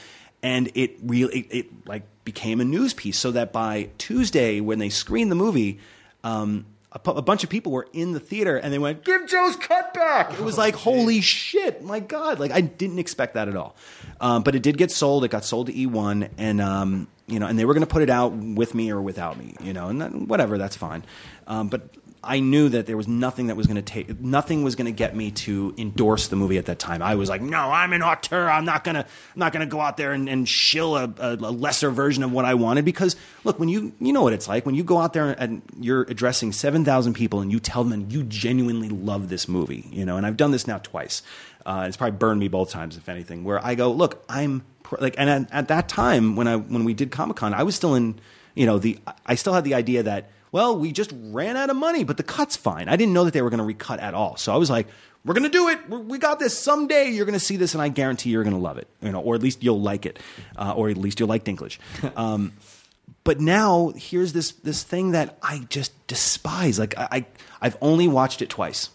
and it really it, it like became a news piece. So that by Tuesday, when they screened the movie, um, a, a bunch of people were in the theater and they went, "Give Joe's cut back!" It was like, "Holy shit, my god!" Like I didn't expect that at all. Um, but it did get sold. It got sold to E1, and um, you know, and they were going to put it out with me or without me, you know, and that, whatever, that's fine. Um, but I knew that there was nothing that was going to take, nothing was going to get me to endorse the movie at that time. I was like, no, I'm an auteur. I'm not gonna, I'm not gonna go out there and, and shill a, a, lesser version of what I wanted because look, when you, you know what it's like when you go out there and you're addressing seven thousand people and you tell them you genuinely love this movie, you know, and I've done this now twice. Uh, it's probably burned me both times, if anything. Where I go, look, I'm like, and at, at that time when I when we did Comic Con, I was still in, you know, the I still had the idea that well, we just ran out of money, but the cut's fine. I didn't know that they were going to recut at all, so I was like, we're going to do it. We're, got this. Someday you're going to see this, and I guarantee you're going to love it, you know, or at least you'll like it, uh, or at least you'll like Dinklage. Um, but now here's this this thing that I just despise. Like I, I I've only watched it twice.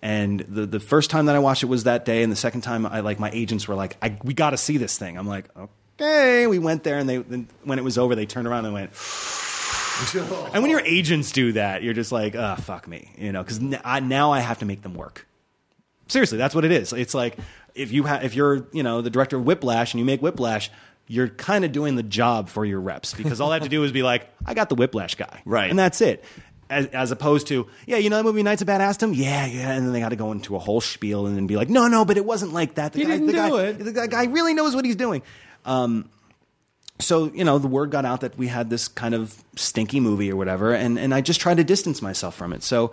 And the, the first time that I watched it was that day, and the second time I like my agents were like, I, "We got to see this thing." I'm like, "Okay." We went there, and they then when it was over, they turned around and went. and when your agents do that, you're just like, "Ah, fuck me," you know, because now I have to make them work. Seriously, that's what it is. It's like if you ha- if you're you know the director of Whiplash and you make Whiplash, you're kind of doing the job for your reps because all I have to do is be like, I got the Whiplash guy, Right. and that's it. As, as opposed to, yeah, you know that movie Knights of Badassdom? Yeah, yeah, and then they got to go into a whole spiel and then be like, no, no, but it wasn't like that. The He guy, didn't the do guy, it. The guy really knows what he's doing. Um, so you know the word got out that we had this kind of stinky movie or whatever and, and i just tried to distance myself from it. So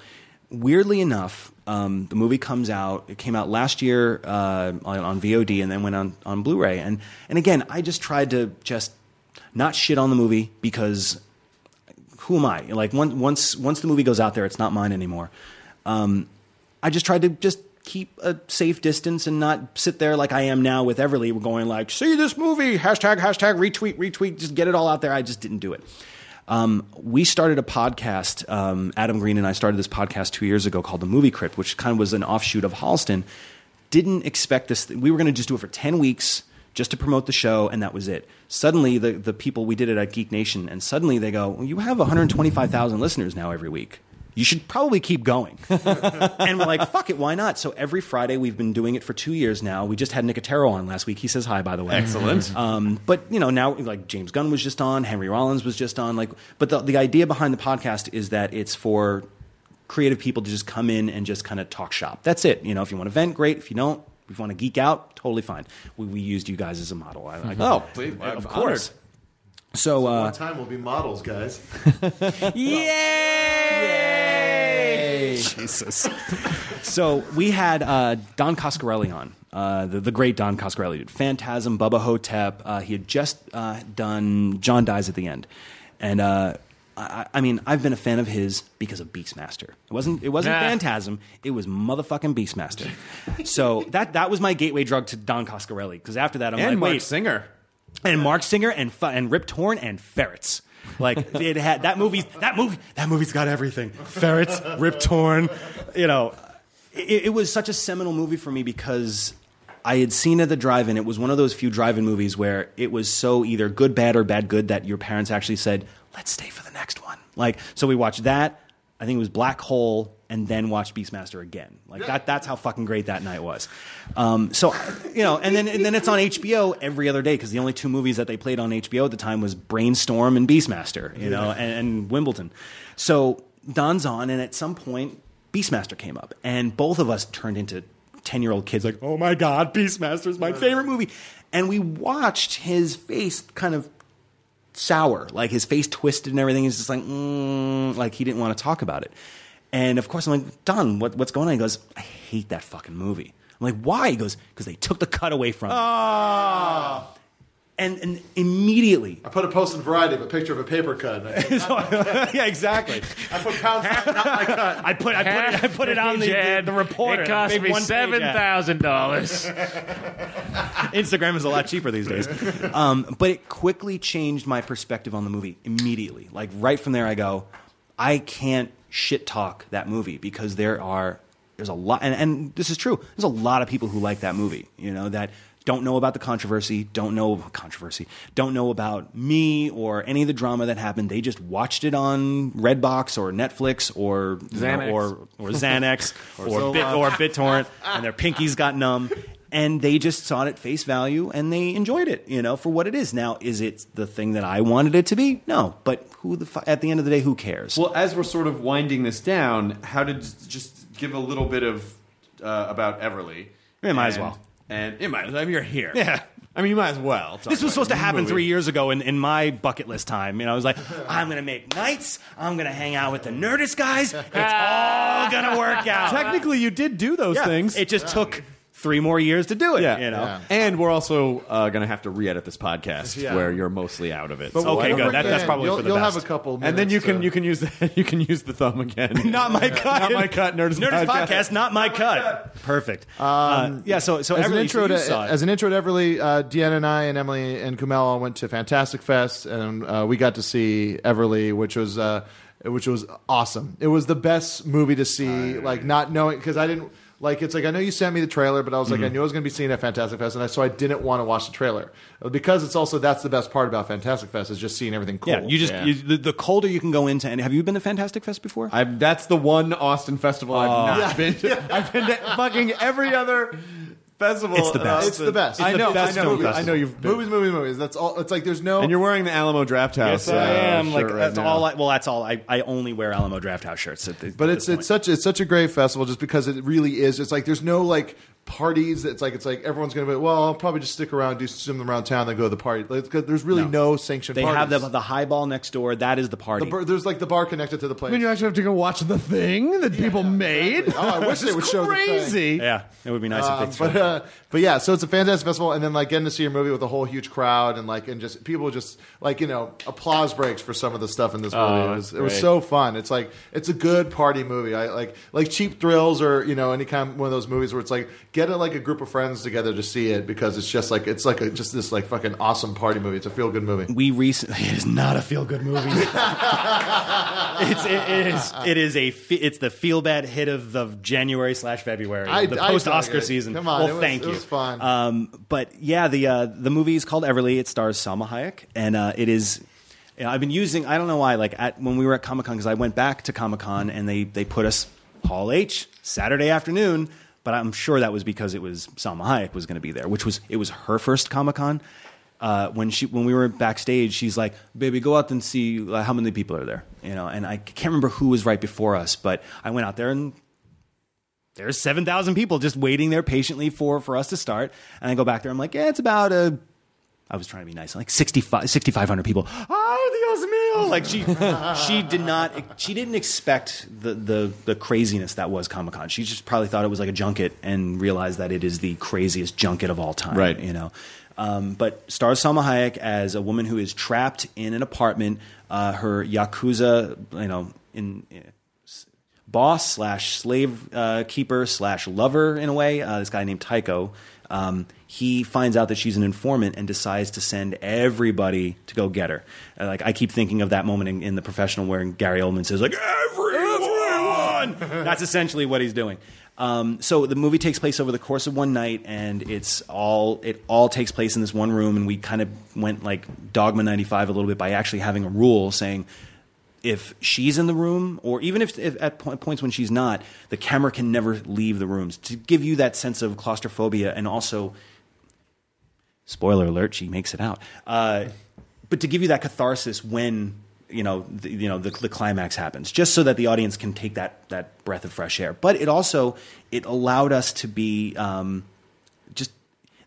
weirdly enough um, the movie comes out it came out last year uh, on, on vod and then went on, on blu-ray. And, and again i just tried to just not shit on the movie because who am i? Like one, once once the movie goes out there it's not mine anymore. Um, I just tried to just keep a safe distance and not sit there like I am now with Everly. We're going like, see this movie, hashtag, hashtag, retweet, retweet, just get it all out there. I just didn't do it. Um, we started a podcast. Um, Adam Green and I started this podcast two years ago called The Movie Crypt, which kind of was an offshoot of Holliston. Didn't expect this. We were going to just do it for 10 weeks just to promote the show, and that was it. Suddenly, the, the people, we did it at Geek Nation, and suddenly they go, well, You have 125,000 listeners now every week. You should probably keep going. and we're like, fuck it, why not? So every Friday, we've been doing it for two years now. We just had Nicotero on last week. He says hi, by the way. Excellent. Um, but you know now, like James Gunn was just on, Henry Rollins was just on. Like, but the the idea behind the podcast is that it's for creative people to just come in and just kind of talk shop. That's it. You know, if you want to vent, great. If you don't, if you want to geek out, totally fine. We, we used you guys as a model. I, I, Oh, please, I'm of course. So, uh, One time we'll be models, guys. Yay! Jesus. so we had uh, Don Coscarelli on, uh, the, the great Don Coscarelli, did Phantasm, Bubba Ho-Tep. Uh, he had just uh, done John Dies at the End, and uh, I, I mean, I've been a fan of his because of Beastmaster. It wasn't it wasn't Nah. Phantasm. It was motherfucking Beastmaster. so that that was my gateway drug to Don Coscarelli. Because after that, I'm and like, Marc wait, Singer. And Marc Singer and and Rip Torn and ferrets. Like it had that movie. That movie. That movie's got everything. Ferrets, Rip Torn. You know, it, it was such a seminal movie for me because I had seen at the drive-in. It was one of those few drive-in movies where it was so either good, bad, or bad good that your parents actually said, "Let's stay for the next one." Like so, we watched that. I think it was Black Hole, and then watch Beastmaster again. Like that. That's how fucking great that night was. Um, so, you know, and then and then it's on HBO every other day because the only two movies that they played on HBO at the time was Brainstorm and Beastmaster. You know, and, and Wimbledon. So Don's on, and at some point, Beastmaster came up, and both of us turned into ten-year-old kids. Like, oh my god, Beastmaster is my favorite movie, and we watched his face kind of sour, like his face twisted and everything. He's just like, mm, like he didn't want to talk about it. And of course, I'm like, Don, what, what's going on? He goes, I hate that fucking movie. I'm like, why? He goes, because they took the cut away from it. And, and immediately, I put a post in Variety of a picture of a paper cut. and I, yeah, exactly. I put pound sign, not my cut. I put, I put, it, I put it on the, the, the reporter. It cost Big me one-page ad. seven thousand dollars. Instagram is a lot cheaper these days. Um, but it quickly changed my perspective on the movie immediately. Like right from there, I go, I can't shit talk that movie because there are there's a lot, and, and this is true. There's a lot of people who like that movie. You know that don't know about the controversy, don't know controversy, don't know about me or any of the drama that happened. They just watched it on Redbox or Netflix or you know, Xanax. or or Xanax or Bit or BitTorrent, and their pinkies got numb. And they just saw it at face value, and they enjoyed it, you know, for what it is. Now, is it the thing that I wanted it to be? No, but who the fu- at the end of the day, who cares? Well, as we're sort of winding this down, how did just give a little bit of uh, about Everly? Yeah, might as well. And it might. I mean, you're here. Yeah. I mean, you might as well. This was supposed to happen movie. three years ago in, in my bucket list time. You know, I was like, I'm going to make Knights. I'm going to hang out with the Nerdist guys. It's all going to work out. Technically, you did do those Yeah. things. It just took three more years to do it. yeah, You know. Yeah. And we're also uh, going to have to re-edit this podcast Yeah. where you're mostly out of it. But So- we'll- Okay, good. That- that's probably you'll, for the You'll best. have a couple. and then you can to- you can use the, you can use the thumb again. Not my cut. Not my cut. Nerdist, Nerdist podcast. podcast, not my cut. Perfect. uh, yeah. So so as an Everly, intro so you to saw it. as an intro to Everly, uh, Deanna and I and Emily and Kumail all went to Fantastic Fest, and uh, we got to see Everly, which was uh, which was awesome. It was the best movie to see, like not knowing because I didn't. Like it's like I know you sent me the trailer, but I was like Mm-hmm. I knew I was going to be seeing it at Fantastic Fest, and I, so I didn't want to watch the trailer because it's also that's the best part about Fantastic Fest is just seeing everything cool. yeah, you just Yeah. You, the, the colder you can go into. And have you been to Fantastic Fest before? I, that's the one Austin festival I've Oh. not been to. I've been to fucking every other festival. It's the best. it's the best. I the know. best I know. film I know you've been. movies, movies, movies. That's all. It's like there's no. And you're wearing the Alamo Draft House. Yes, I uh, am. Like right that's now. all. I, well, that's all. I, I only wear Alamo Drafthouse shirts. At the, But at it's this it's such it's such a great festival just because it really is. It's like there's no like parties. It's like it's like everyone's gonna be well. I'll probably just stick around, do something around town, then go to the party. Like, 'cause there's really no, sanctioned. They have the the highball next door. That is the party. The bar, there's like the bar connected to the place. I mean, you actually have to go watch the thing that people made. Oh, I wish they would show the thing. crazy. yeah, it would be nice Um, if they. but uh, but yeah, so it's a fantastic festival, and then like getting to see a movie with a whole huge crowd, and like and just people just like you know applause breaks for some of the stuff in this movie. Oh, it was it was so fun. It's like it's a good party movie. I like like cheap thrills or you know any kind of one of those movies where it's like get a, like a group of friends together to see it because it's just like it's like a, just this like fucking awesome party movie. It's a feel good movie. we recently it is not a feel good movie. it's it, it is it is a fe- it's the feel bad hit of, of January slash February I- the I post dug Oscar it. season. Come on, well, it was- thank it you. was fun. Um, but yeah, the uh, the movie is called Everly. It stars Salma Hayek, and uh, it is. I've been using. I don't know why. Like at when we were at Comic Con, because I went back to Comic Con and they they put us Hall H Saturday afternoon. But I'm sure that was because it was Salma Hayek was going to be there, which was it was her first Comic Con. Uh, when she when we were backstage, she's like, "Baby, go out and see uh, how many people are there." You know, and I can't remember who was right before us, but I went out there and there's 7,000 people just waiting there patiently for, for us to start. And I go back there, I'm like, yeah, it's about a, I was trying to be nice, like 65, 6,500 people. Oh, Dios mío! Like she, she did not, she didn't expect the, the, the craziness that was Comic Con. She just probably thought it was like a junket and realized that it is the craziest junket of all time. Right. You know? Um, but stars Salma Hayek as a woman who is trapped in an apartment. Uh, her yakuza, you know, in, boss slash slave uh, keeper slash lover in a way. Uh, this guy named Taiko. Um, he finds out that she's an informant and decides to send everybody to go get her. Uh, like I keep thinking of that moment in, in the professional where Gary Oldman says like everyone. That's essentially what he's doing. Um, so the movie takes place over the course of one night, and it's all it all takes place in this one room. And we kind of went like Dogma '95 a little bit by actually having a rule saying if she's in the room, or even if, if at po- points when she's not, the camera can never leave the rooms to give you that sense of claustrophobia and also, spoiler alert, she makes it out. Uh, but to give you that catharsis when you know the, you know the, the climax happens, just so that the audience can take that that breath of fresh air. But it also it allowed us to be. Um, just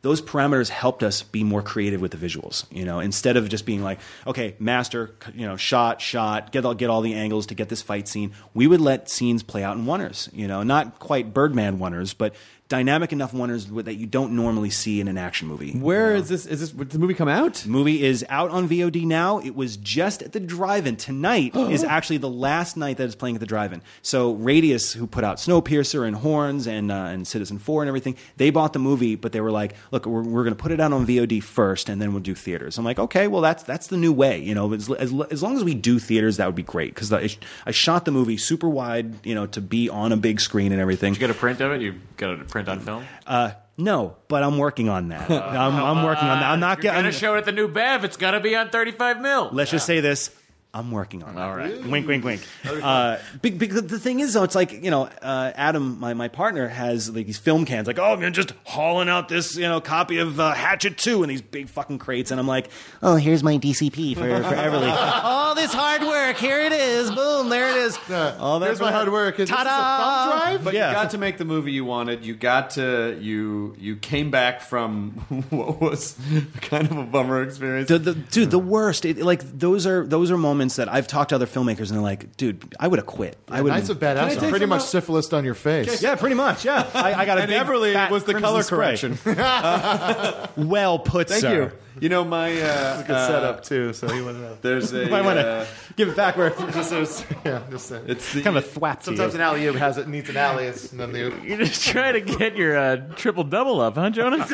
those parameters helped us be more creative with the visuals. You know, instead of just being like, okay, master, you know, shot, shot, get all get all the angles to get this fight scene. We would let scenes play out in oneers. You know, not quite Birdman oneers, but dynamic enough oneers that you don't normally see in an action movie. Where is this? Is this? Did the movie come out? The movie is out on VOD now. It was just at the drive-in. Tonight is actually the last night that it's playing at the drive-in. So Radius, who put out Snowpiercer and Horns and uh, and Citizenfour and everything, they bought the movie, but they were like, "Look, we're, we're going to put it out on VOD first, and then we'll do theaters." I'm like, "Okay, well that's that's the new way. You know, as, as, as long as we do theaters, that would be great." Because I, I shot the movie super wide, you know, to be on a big screen and everything. Did you get a print of it? You got a print on film? Uh, no, but I'm working on that. I'm, I'm working on that. I'm not You're gonna show it at the new Bev. It's gotta be on 35 mil. Let's just say this. I'm working on it. All right. Wink, wink, wink. Uh, big, big, the thing is, though, it's like you know, uh, Adam, my, my partner, has like these film cans. Like, oh, I'm just hauling out this you know copy of uh, Hatchet Two in these big fucking crates, and I'm like, oh, here's my DCP for, for Everly. All this hard work, here it is. Boom, there it is. All that Here's my hard work. Is this Ta-da! a thumb drive? But Yeah. you got to make the movie you wanted. You got to you you came back from what was kind of a bummer experience. The, the, dude, the worst. It, like those are those are moments that I've talked to other filmmakers, and they're like, dude, I would have quit. I would. Knights of I badass. take Pretty some much out? syphilis on your face. Yeah, pretty much. Yeah, I, I got a and big, Everly fat was the crimson color spray. correction. Well put, Thank sir. you. You know my uh, Good setup too. So he wouldn't have. There's a I want uh, to give it back where Just as, yeah, just uh, it's the, kind of a thwap to sometimes you. an alley oop has it needs an alias, and then the You're just trying to get your uh, triple double up, huh, Jonas?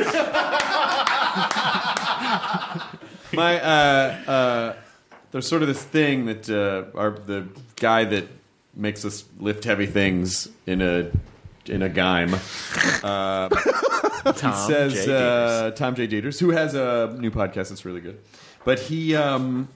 my uh, uh, there's sort of this thing that uh, our the guy that makes us lift heavy things in a in a gime uh, Tom says J. uh, Tom J. Dieters, who has a new podcast that's really good, but he. Um,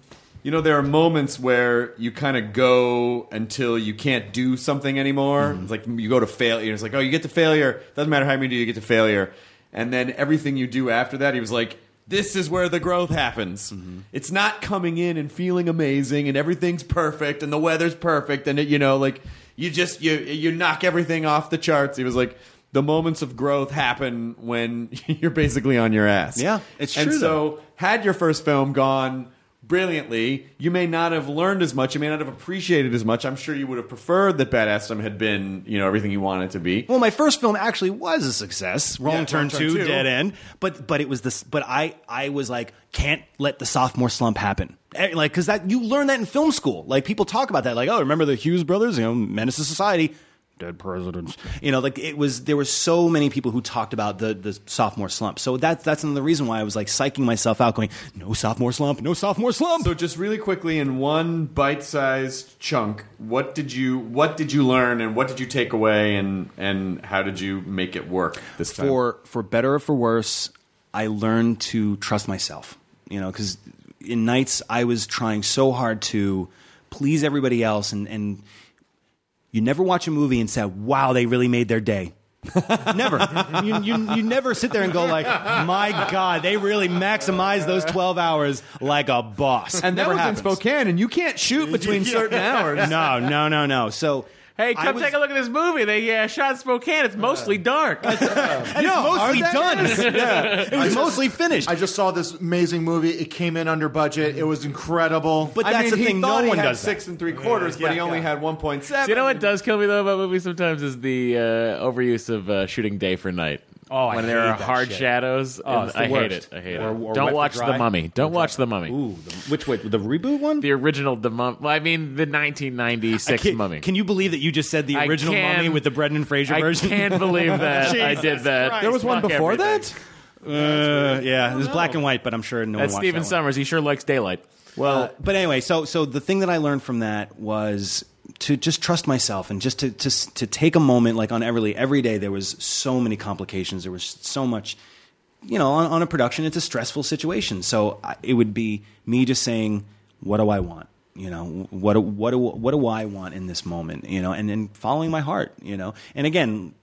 you know, there are moments where you kind of go until you can't do something anymore. It's like you go to failure. It's like, oh, you get to failure. Doesn't matter how many do you get to failure. And then everything you do after that, he was like, this is where the growth happens. Mm-hmm. It's not coming in and feeling amazing and everything's perfect and the weather's perfect and it, you know, like you just you you knock everything off the charts. He was like, the moments of growth happen when you're basically on your ass. Yeah, it's and true, so though. had your first film gone brilliantly, you may not have learned as much. You may not have appreciated as much. I'm sure you would have preferred that Badassdom had been, you know, everything you wanted to be. Well, my first film actually was a success. Wrong Yeah, Turn Wrong Turn Two, Two. Dead End. But but it was this. But I I was like, can't let the sophomore slump happen. Eh, Like because that you learn that in film school. Like people talk about that. Like oh, remember the Hughes brothers? You know, Menace II Society. Dead presidents. You know, like it was. There were so many people who talked about the the sophomore slump. So that's that's another reason why I was like psyching myself out, going, no sophomore slump, no sophomore slump. So just really quickly in one bite-sized chunk, what did you what did you learn and what did you take away and and how did you make it work this time? for for better or for worse, I learned to trust myself. You know, because in Knights I was trying so hard to please everybody else, and and you never watch a movie and say, "Wow, they really made their day." never. You, you, you never sit there and go like, "My God, they really maximize those twelve hours like a boss." And that never was happens. in Spokane, and you can't shoot between certain hours. No, no, no, no. So. Hey, come was- take a look at this movie. They uh, shot Spokane. It's mostly dark. And it's mostly done. It was mostly finished. I just saw this amazing movie. It came in under budget. It was incredible. But I that's mean, the he thing. thought No he one had does that. six and three quarters, but he only had one point seven. Do you know what does kill me though about movies sometimes is the uh, overuse of uh, shooting day for night. Oh, I when there hate are that hard shit. shadows. Oh, and it's the I hate it. I hate Or- it. or Wet Don't watch the Mummy. Don't watch the Mummy. Ooh, the, which way? The reboot one? The original the Mummy. Well, I mean the 1996 can't- Mummy. Can you believe that you just said the original can- Mummy with the Brendan Fraser version? I can't believe that I did that. Christ. There was one Fuck before everything. that. Uh, yeah, it was black and white, but I'm sure no That's one watched Stephen that. Sommers. He sure likes daylight. Well, Uh, but anyway, so so the thing that I learned from that was to just trust myself and just to to to take a moment like on Everly every day there was so many complications. There was so much you know on, on a production it's a stressful situation. So I, it would be me just saying what do I want? You know what do, what do, what do I want in this moment? You know and then following my heart you know. And again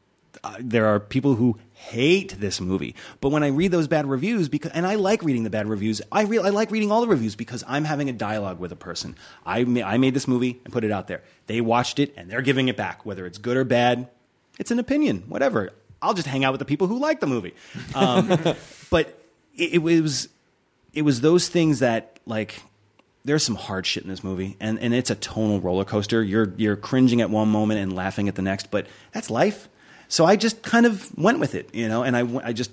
uh, there are people who hate this movie. But when I read those bad reviews, because and I like reading the bad reviews, I re- I like reading all the reviews because I'm having a dialogue with a person. I ma- I made this movie and put it out there. They watched it and they're giving it back, whether it's good or bad. It's an opinion, whatever. I'll just hang out with the people who like the movie. Um, but it, it was it was those things that like there's some hard shit in this movie and, and it's a tonal roller coaster you're you're cringing at one moment and laughing at the next but that's life so i just kind of went with it you know and I, I just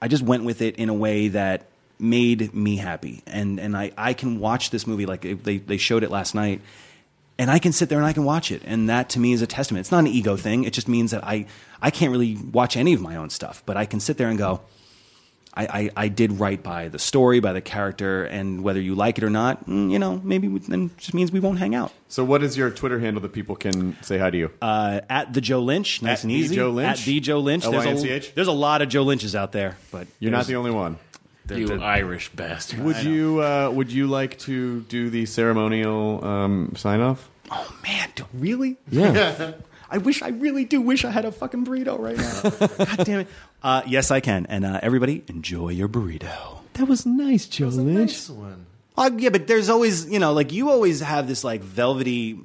i just went with it in a way that made me happy and and i, I can watch this movie like they, they showed it last night and I can sit there and I can watch it, and that to me is a testament. It's not an ego thing. It just means that I I can't really watch any of my own stuff, but I can sit there and go, I, I, I did right by the story, by the character, and whether you like it or not, mm, you know, maybe we, then just means we won't hang out. So, what is your Twitter handle that people can say hi to you? Uh, at the Joe Lynch, nice At and the easy. Joe Lynch? At the Joe Lynch. There's a, L-Y-N-C-H? there's a lot of Joe Lynches out there, but You're not the only one. You Irish bastard. Would you uh, Would you like to do the ceremonial um, sign off? Oh man, do, really? Yeah. I wish I really do wish I had a fucking burrito right now. God damn it. Uh, yes, I can. And uh, everybody, enjoy your burrito. That was nice, Joe Lynch. Nice one. Uh, yeah, but there's always, you know, like you always have this like velvety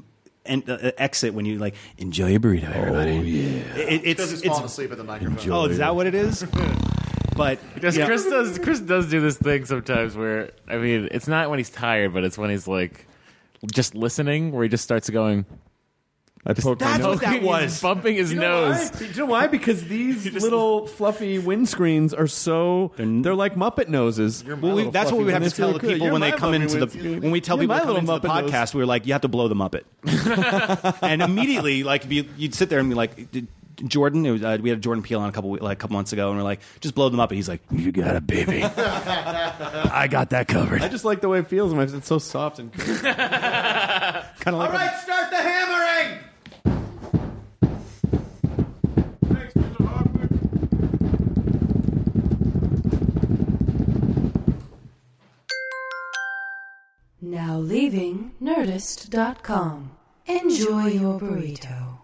en- uh, exit when you like enjoy your burrito, everybody. Oh yeah, it, it's Because he's it's. falling asleep at the microphone. Oh, is that what it is? But Does yeah. Chris does Chris does do this thing sometimes where I mean it's not when he's tired, but it's when he's like just listening, where he just starts going. I poked my That's nose. what that He's was. bumping his You know nose. why? Do you know why? Because these little fluffy windscreens are so they're, like Muppet noses. Well, we, that's what we have to tell the people when they come into the when we tell people to come into the podcast. We're like, you have to blow them up it, and immediately, like, be, you'd sit there and be like, "Did- Jordan. It was, uh, we had Jordan Peele on a couple like a couple months ago, and we're like, just blow them up. And he's like, you got it, baby. I got that covered. I just like the way it feels. It's so soft and. kind of like. All right, start the hammering. Now leaving Nerdist.com. Enjoy your burrito.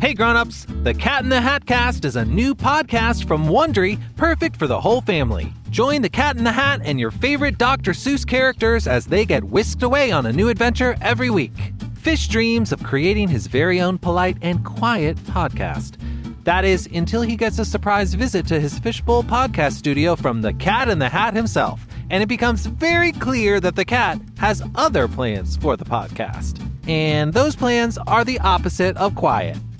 Hey grown-ups, The Cat in the Hat Cast is a new podcast from Wondery, perfect for the whole family. Join the Cat in the Hat and your favorite Dr. Seuss characters as they get whisked away on a new adventure every week. Fish dreams of creating his very own polite and quiet podcast. That is, until he gets a surprise visit to his Fishbowl podcast studio from the Cat in the Hat himself, and it becomes very clear that the cat has other plans for the podcast. And those plans are the opposite of quiet.